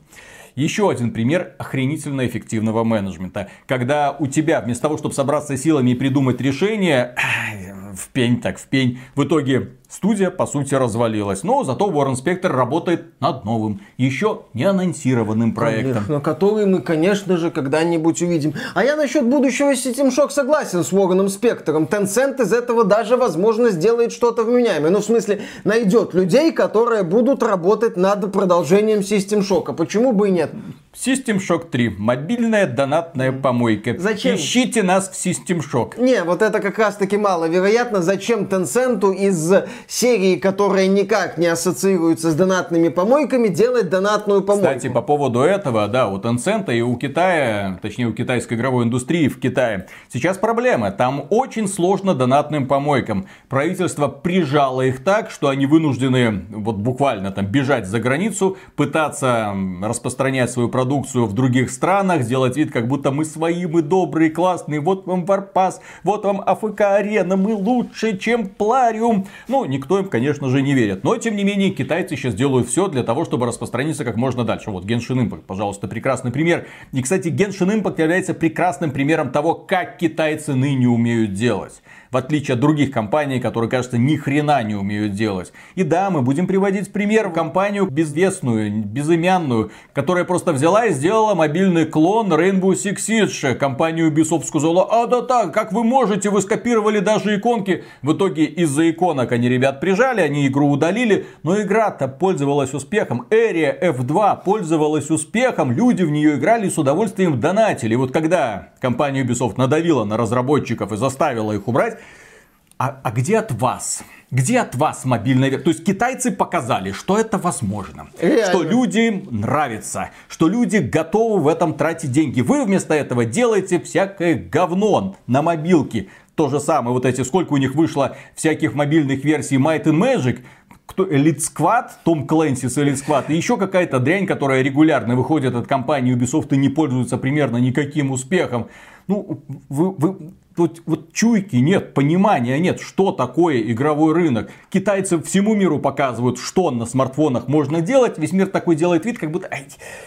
Еще один пример охренительно эффективного менеджмента. Когда у тебя вместо того, чтобы собраться силами и придумать решение, [clears throat] в пень так в пень. В итоге Студия, по сути, развалилась. Но зато Уоррен Спектр работает над новым, еще не анонсированным проектом. На который мы, конечно же, когда-нибудь увидим. А я насчет будущего System Shock согласен с Уорреном Спектром. Tencent из этого даже, возможно, сделает что-то вменяемое. Ну, в смысле, найдет людей, которые будут работать над продолжением System Shock. Почему бы и нет? System Shock 3. Мобильная донатная помойка. Зачем? Ищите нас в System Shock. Не, вот это как раз таки маловероятно. Зачем Tencent из серии, которые никак не ассоциируются с донатными помойками, делать донатную помойку? Кстати, по поводу этого, да, у Tencent и у Китая, точнее у китайской игровой индустрии в Китае, сейчас проблема. Там очень сложно донатным помойкам. Правительство прижало их так, что они вынуждены вот буквально там бежать за границу, пытаться распространять свою продукцию в других странах, сделать вид, как будто мы свои, мы добрые, классные, вот вам Варпас, вот вам АФК Арена, мы лучше, чем Плариум. Ну, никто им, конечно же, не верит. Но, тем не менее, китайцы сейчас делают все для того, чтобы распространиться как можно дальше. Вот Genshin Impact, пожалуйста, прекрасный пример. И, кстати, Genshin Impact является прекрасным примером того, как китайцы ныне умеют делать в отличие от других компаний, которые, кажется, ни хрена не умеют делать. И да, мы будем приводить пример компанию безвестную, безымянную, которая просто взяла и сделала мобильный клон Rainbow Six Siege. Компанию Ubisoft сказала, а да так, как вы можете, вы скопировали даже иконки. В итоге из-за иконок они ребят прижали, они игру удалили, но игра-то пользовалась успехом. Area F2 пользовалась успехом, люди в нее играли с удовольствием донатили. И вот когда компания Ubisoft надавила на разработчиков и заставила их убрать, а, а где от вас? Где от вас мобильная версия? То есть китайцы показали, что это возможно. Реально. Что людям нравится. Что люди готовы в этом тратить деньги. Вы вместо этого делаете всякое говно на мобилке. То же самое, вот эти, сколько у них вышло всяких мобильных версий Might and Magic, кто, Elite Squad, Том Клэнси с Elite Squad, и еще какая-то дрянь, которая регулярно выходит от компании Ubisoft и не пользуется примерно никаким успехом. Ну, вы, вы, вот, вот чуйки нет, понимания нет, что такое игровой рынок. Китайцы всему миру показывают, что на смартфонах можно делать. Весь мир такой делает вид, как будто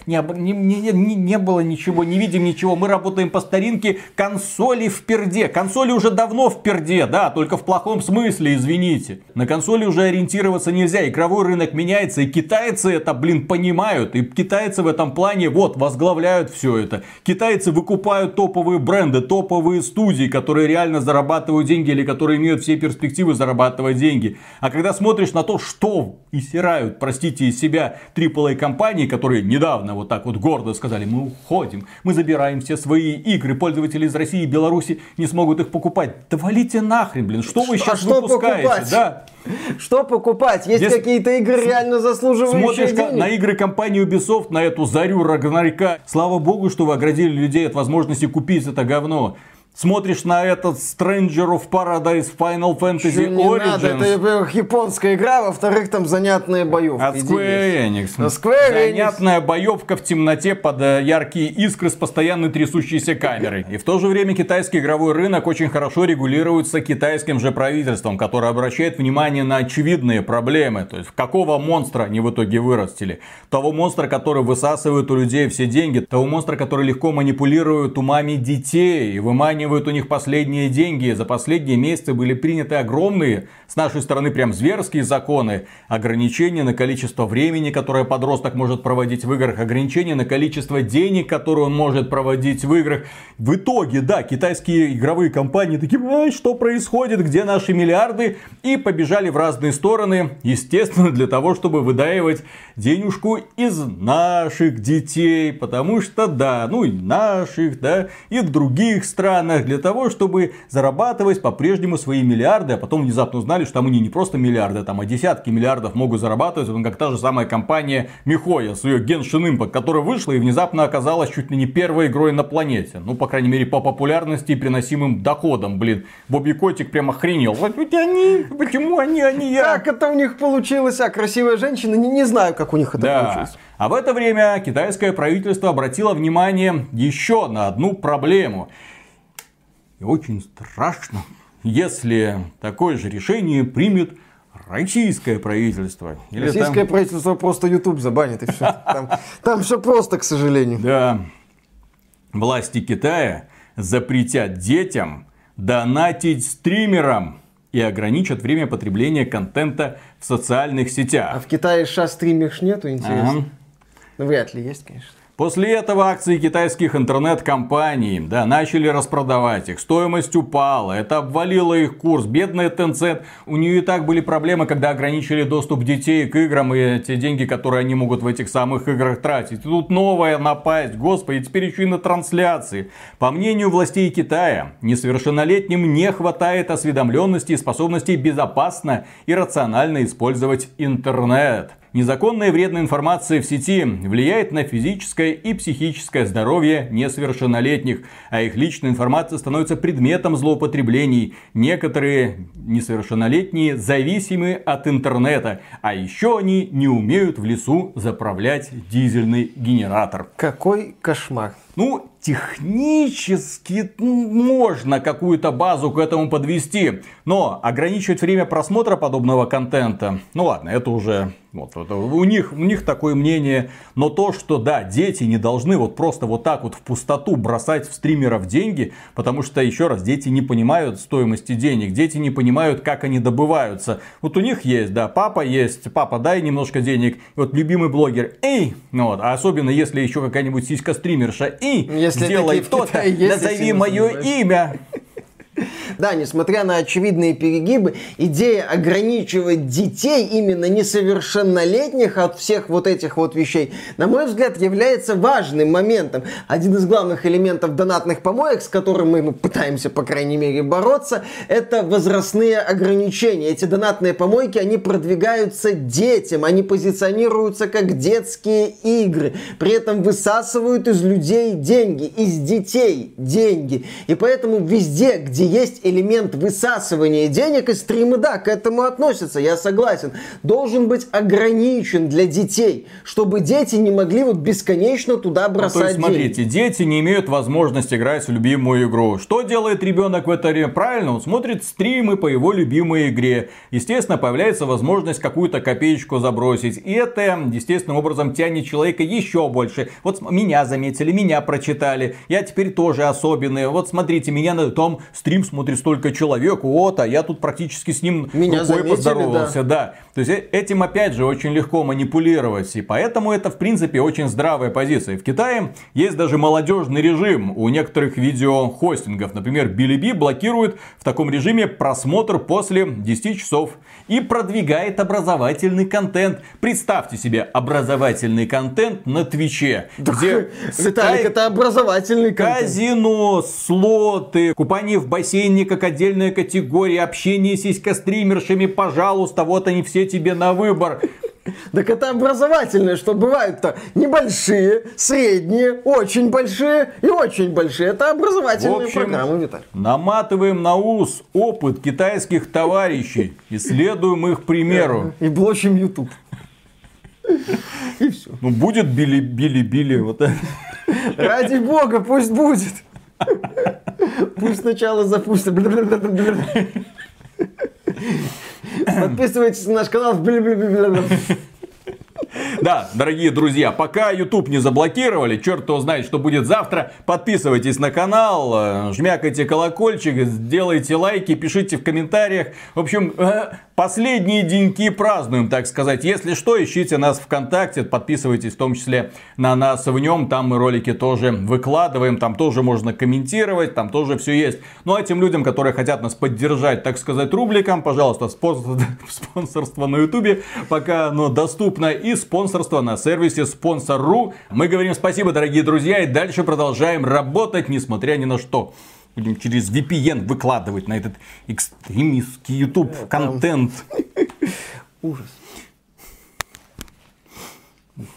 не, не, не, не, не было ничего, не видим ничего. Мы работаем по старинке, консоли в перде. Консоли уже давно в перде, да, только в плохом смысле, извините. На консоли уже ориентироваться нельзя. Игровой рынок меняется, и китайцы это, блин, понимают. И китайцы в этом плане, вот, возглавляют все это. Китайцы выкупают топовые бренды, топовые студии, которые реально зарабатывают деньги или которые имеют все перспективы зарабатывать деньги. А когда смотришь на то, что истирают, простите, из себя AAA компании, которые недавно вот так вот гордо сказали, мы уходим, мы забираем все свои игры, пользователи из России и Беларуси не смогут их покупать. Да валите нахрен, блин, что вы сейчас что выпускаете? Покупать? Да. Что покупать? Есть Здесь какие-то игры реально заслуживающие Смотришь денег? на игры компании Ubisoft, на эту зарю Рагнарика. Слава богу, что вы оградили людей от возможности купить это говно. Смотришь на этот Stranger of Paradise Final Fantasy не Origins. Надо. Это, во-первых, японская игра, во-вторых, там занятные боевки. От Square Enix. Но Square Enix. Занятная боевка в темноте под э, яркие искры с постоянно трясущейся камерой. И в то же время китайский игровой рынок очень хорошо регулируется китайским же правительством, которое обращает внимание на очевидные проблемы. То есть, какого монстра они в итоге вырастили. Того монстра, который высасывает у людей все деньги. Того монстра, который легко манипулирует умами детей и выманивает выманивают у них последние деньги. За последние месяцы были приняты огромные, с нашей стороны прям зверские законы. Ограничения на количество времени, которое подросток может проводить в играх. Ограничения на количество денег, которые он может проводить в играх. В итоге, да, китайские игровые компании такие, ай, что происходит, где наши миллиарды? И побежали в разные стороны. Естественно, для того, чтобы выдаивать денежку из наших детей. Потому что, да, ну и наших, да, и других странах странах для того, чтобы зарабатывать по-прежнему свои миллиарды, а потом внезапно узнали, что там они не просто миллиарды, там, а десятки миллиардов могут зарабатывать, вот как та же самая компания Михоя с ее Genshin Impact, которая вышла и внезапно оказалась чуть ли не первой игрой на планете. Ну, по крайней мере, по популярности и приносимым доходам, блин. Бобби Котик прям охренел. Вот они, почему они, они я? Как это у них получилось? А красивая женщина, не, не знаю, как у них это да. получилось. А в это время китайское правительство обратило внимание еще на одну проблему. И очень страшно, если такое же решение примет российское правительство. Или Российское там... правительство просто YouTube забанит и все. Там, там все просто, к сожалению. Да. Власти Китая запретят детям донатить стримерам. и ограничат время потребления контента в социальных сетях. А в Китае США стримерш нету, интересно? Ага. Ну, вряд ли есть, конечно. После этого акции китайских интернет-компаний да, начали распродавать их. Стоимость упала, это обвалило их курс. Бедная Tencent, у нее и так были проблемы, когда ограничили доступ детей к играм и те деньги, которые они могут в этих самых играх тратить. Тут новая напасть, господи, теперь еще и на трансляции. По мнению властей Китая, несовершеннолетним не хватает осведомленности и способностей безопасно и рационально использовать интернет. Незаконная вредная информация в сети влияет на физическое и психическое здоровье несовершеннолетних, а их личная информация становится предметом злоупотреблений. Некоторые несовершеннолетние зависимы от интернета, а еще они не умеют в лесу заправлять дизельный генератор. Какой кошмар. Ну, технически можно какую-то базу к этому подвести, но ограничивать время просмотра подобного контента, ну ладно, это уже вот, это, у, них, у них такое мнение. Но то, что да, дети не должны вот просто вот так вот в пустоту бросать в стримеров деньги, потому что, еще раз, дети не понимают стоимости денег, дети не понимают, как они добываются. Вот у них есть, да, папа есть, папа, дай немножко денег. Вот любимый блогер, эй, ну вот, а особенно если еще какая-нибудь сиська-стримерша, эй, если сделай то-то, назови мое имя. Да, несмотря на очевидные перегибы, идея ограничивать детей, именно несовершеннолетних от всех вот этих вот вещей, на мой взгляд, является важным моментом. Один из главных элементов донатных помоек, с которым мы ну, пытаемся, по крайней мере, бороться, это возрастные ограничения. Эти донатные помойки, они продвигаются детям, они позиционируются как детские игры, при этом высасывают из людей деньги, из детей деньги. И поэтому везде, где есть элемент высасывания денег, и стримы, да, к этому относятся, я согласен. Должен быть ограничен для детей, чтобы дети не могли вот бесконечно туда бросать ну, то есть, смотрите, деньги. дети не имеют возможности играть в любимую игру. Что делает ребенок в это время? Правильно, он смотрит стримы по его любимой игре. Естественно, появляется возможность какую-то копеечку забросить. И это, естественным образом, тянет человека еще больше. Вот меня заметили, меня прочитали. Я теперь тоже особенный. Вот смотрите, меня на том стрим смотрит столько человек, вот, а я тут практически с ним Меня рукой заметили, поздоровался. Да. да. То есть э, этим опять же очень легко манипулировать. И поэтому это в принципе очень здравая позиция. В Китае есть даже молодежный режим у некоторых видеохостингов. Например, Билиби блокирует в таком режиме просмотр после 10 часов и продвигает образовательный контент. Представьте себе образовательный контент на Твиче. Да, где Виталик, это образовательный контент. Казино, слоты, купание в бассейне как отдельная категория, общение с сиськостримершами, пожалуйста, вот они все тебе на выбор. Так это образовательное, что бывают-то небольшие, средние, очень большие и очень большие. Это образовательные В общем, программы, Виталий. Наматываем на ус опыт китайских товарищей и следуем их примеру. И блочим YouTube. И все. Ну будет били-били-били. Вот Ради бога, пусть будет. Пусть сначала запустят. Подписывайтесь на наш канал. Да, дорогие друзья, пока YouTube не заблокировали, черт его знает, что будет завтра, подписывайтесь на канал, э, жмякайте колокольчик, сделайте лайки, пишите в комментариях. В общем, э, Последние деньки празднуем, так сказать. Если что, ищите нас ВКонтакте, подписывайтесь в том числе на нас в нем. Там мы ролики тоже выкладываем, там тоже можно комментировать, там тоже все есть. Ну а тем людям, которые хотят нас поддержать, так сказать, рубликом, пожалуйста, [laughs] спонсорство на ютубе, пока оно доступно, и спонсорство на сервисе спонсор.ру. Мы говорим спасибо, дорогие друзья, и дальше продолжаем работать, несмотря ни на что будем через VPN выкладывать на этот экстремистский YouTube контент. [laughs] Ужас.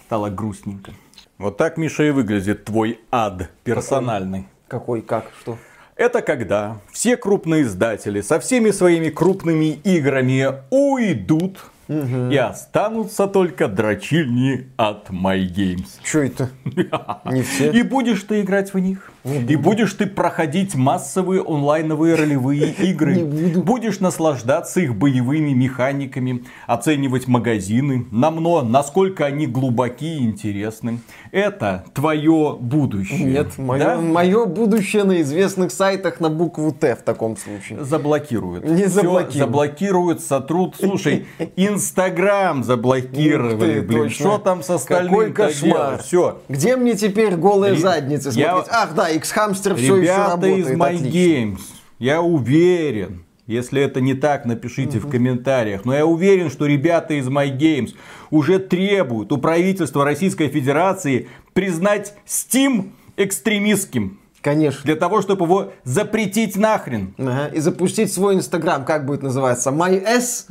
Стало грустненько. Вот так, Миша, и выглядит твой ад персональный. Какой, как, что? Это когда все крупные издатели со всеми своими крупными играми уйдут Угу. И останутся только дрочильни от My Games. Что это? [laughs] Не все. И будешь ты играть в них. И будешь ты проходить массовые онлайновые ролевые [laughs] игры. Не буду. Будешь наслаждаться их боевыми механиками, оценивать магазины, намно, насколько они глубоки и интересны. Это твое будущее. Нет, мое, Да? мое будущее на известных сайтах на букву Т в таком случае. Заблокируют. Не заблокируют. заблокируют, сотрут. Слушай, [laughs] Инстаграм заблокировали, ты, блин. точно. Что там со остальным Какой кошмар. Все. Где мне теперь голые задницы смотреть? Ах, да, X-Hamster все еще Ребята работает. из My отлично. Games, я уверен, если это не так, напишите в комментариях. Но я уверен, что ребята из My Games уже требуют у правительства Российской Федерации признать Steam экстремистским. Конечно. Для того, чтобы его запретить нахрен. Ага, И запустить свой Инстаграм, как будет называться? MyS?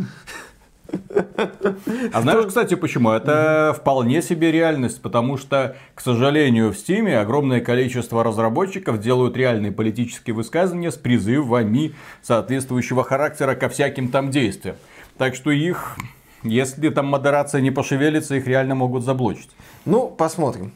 А знаешь, кстати, почему? Это вполне себе реальность, потому что, к сожалению, в Стиме огромное количество разработчиков делают реальные политические высказывания с призывами соответствующего характера ко всяким там действиям. Так что их, если там модерация не пошевелится, их реально могут заблочить. Ну, посмотрим.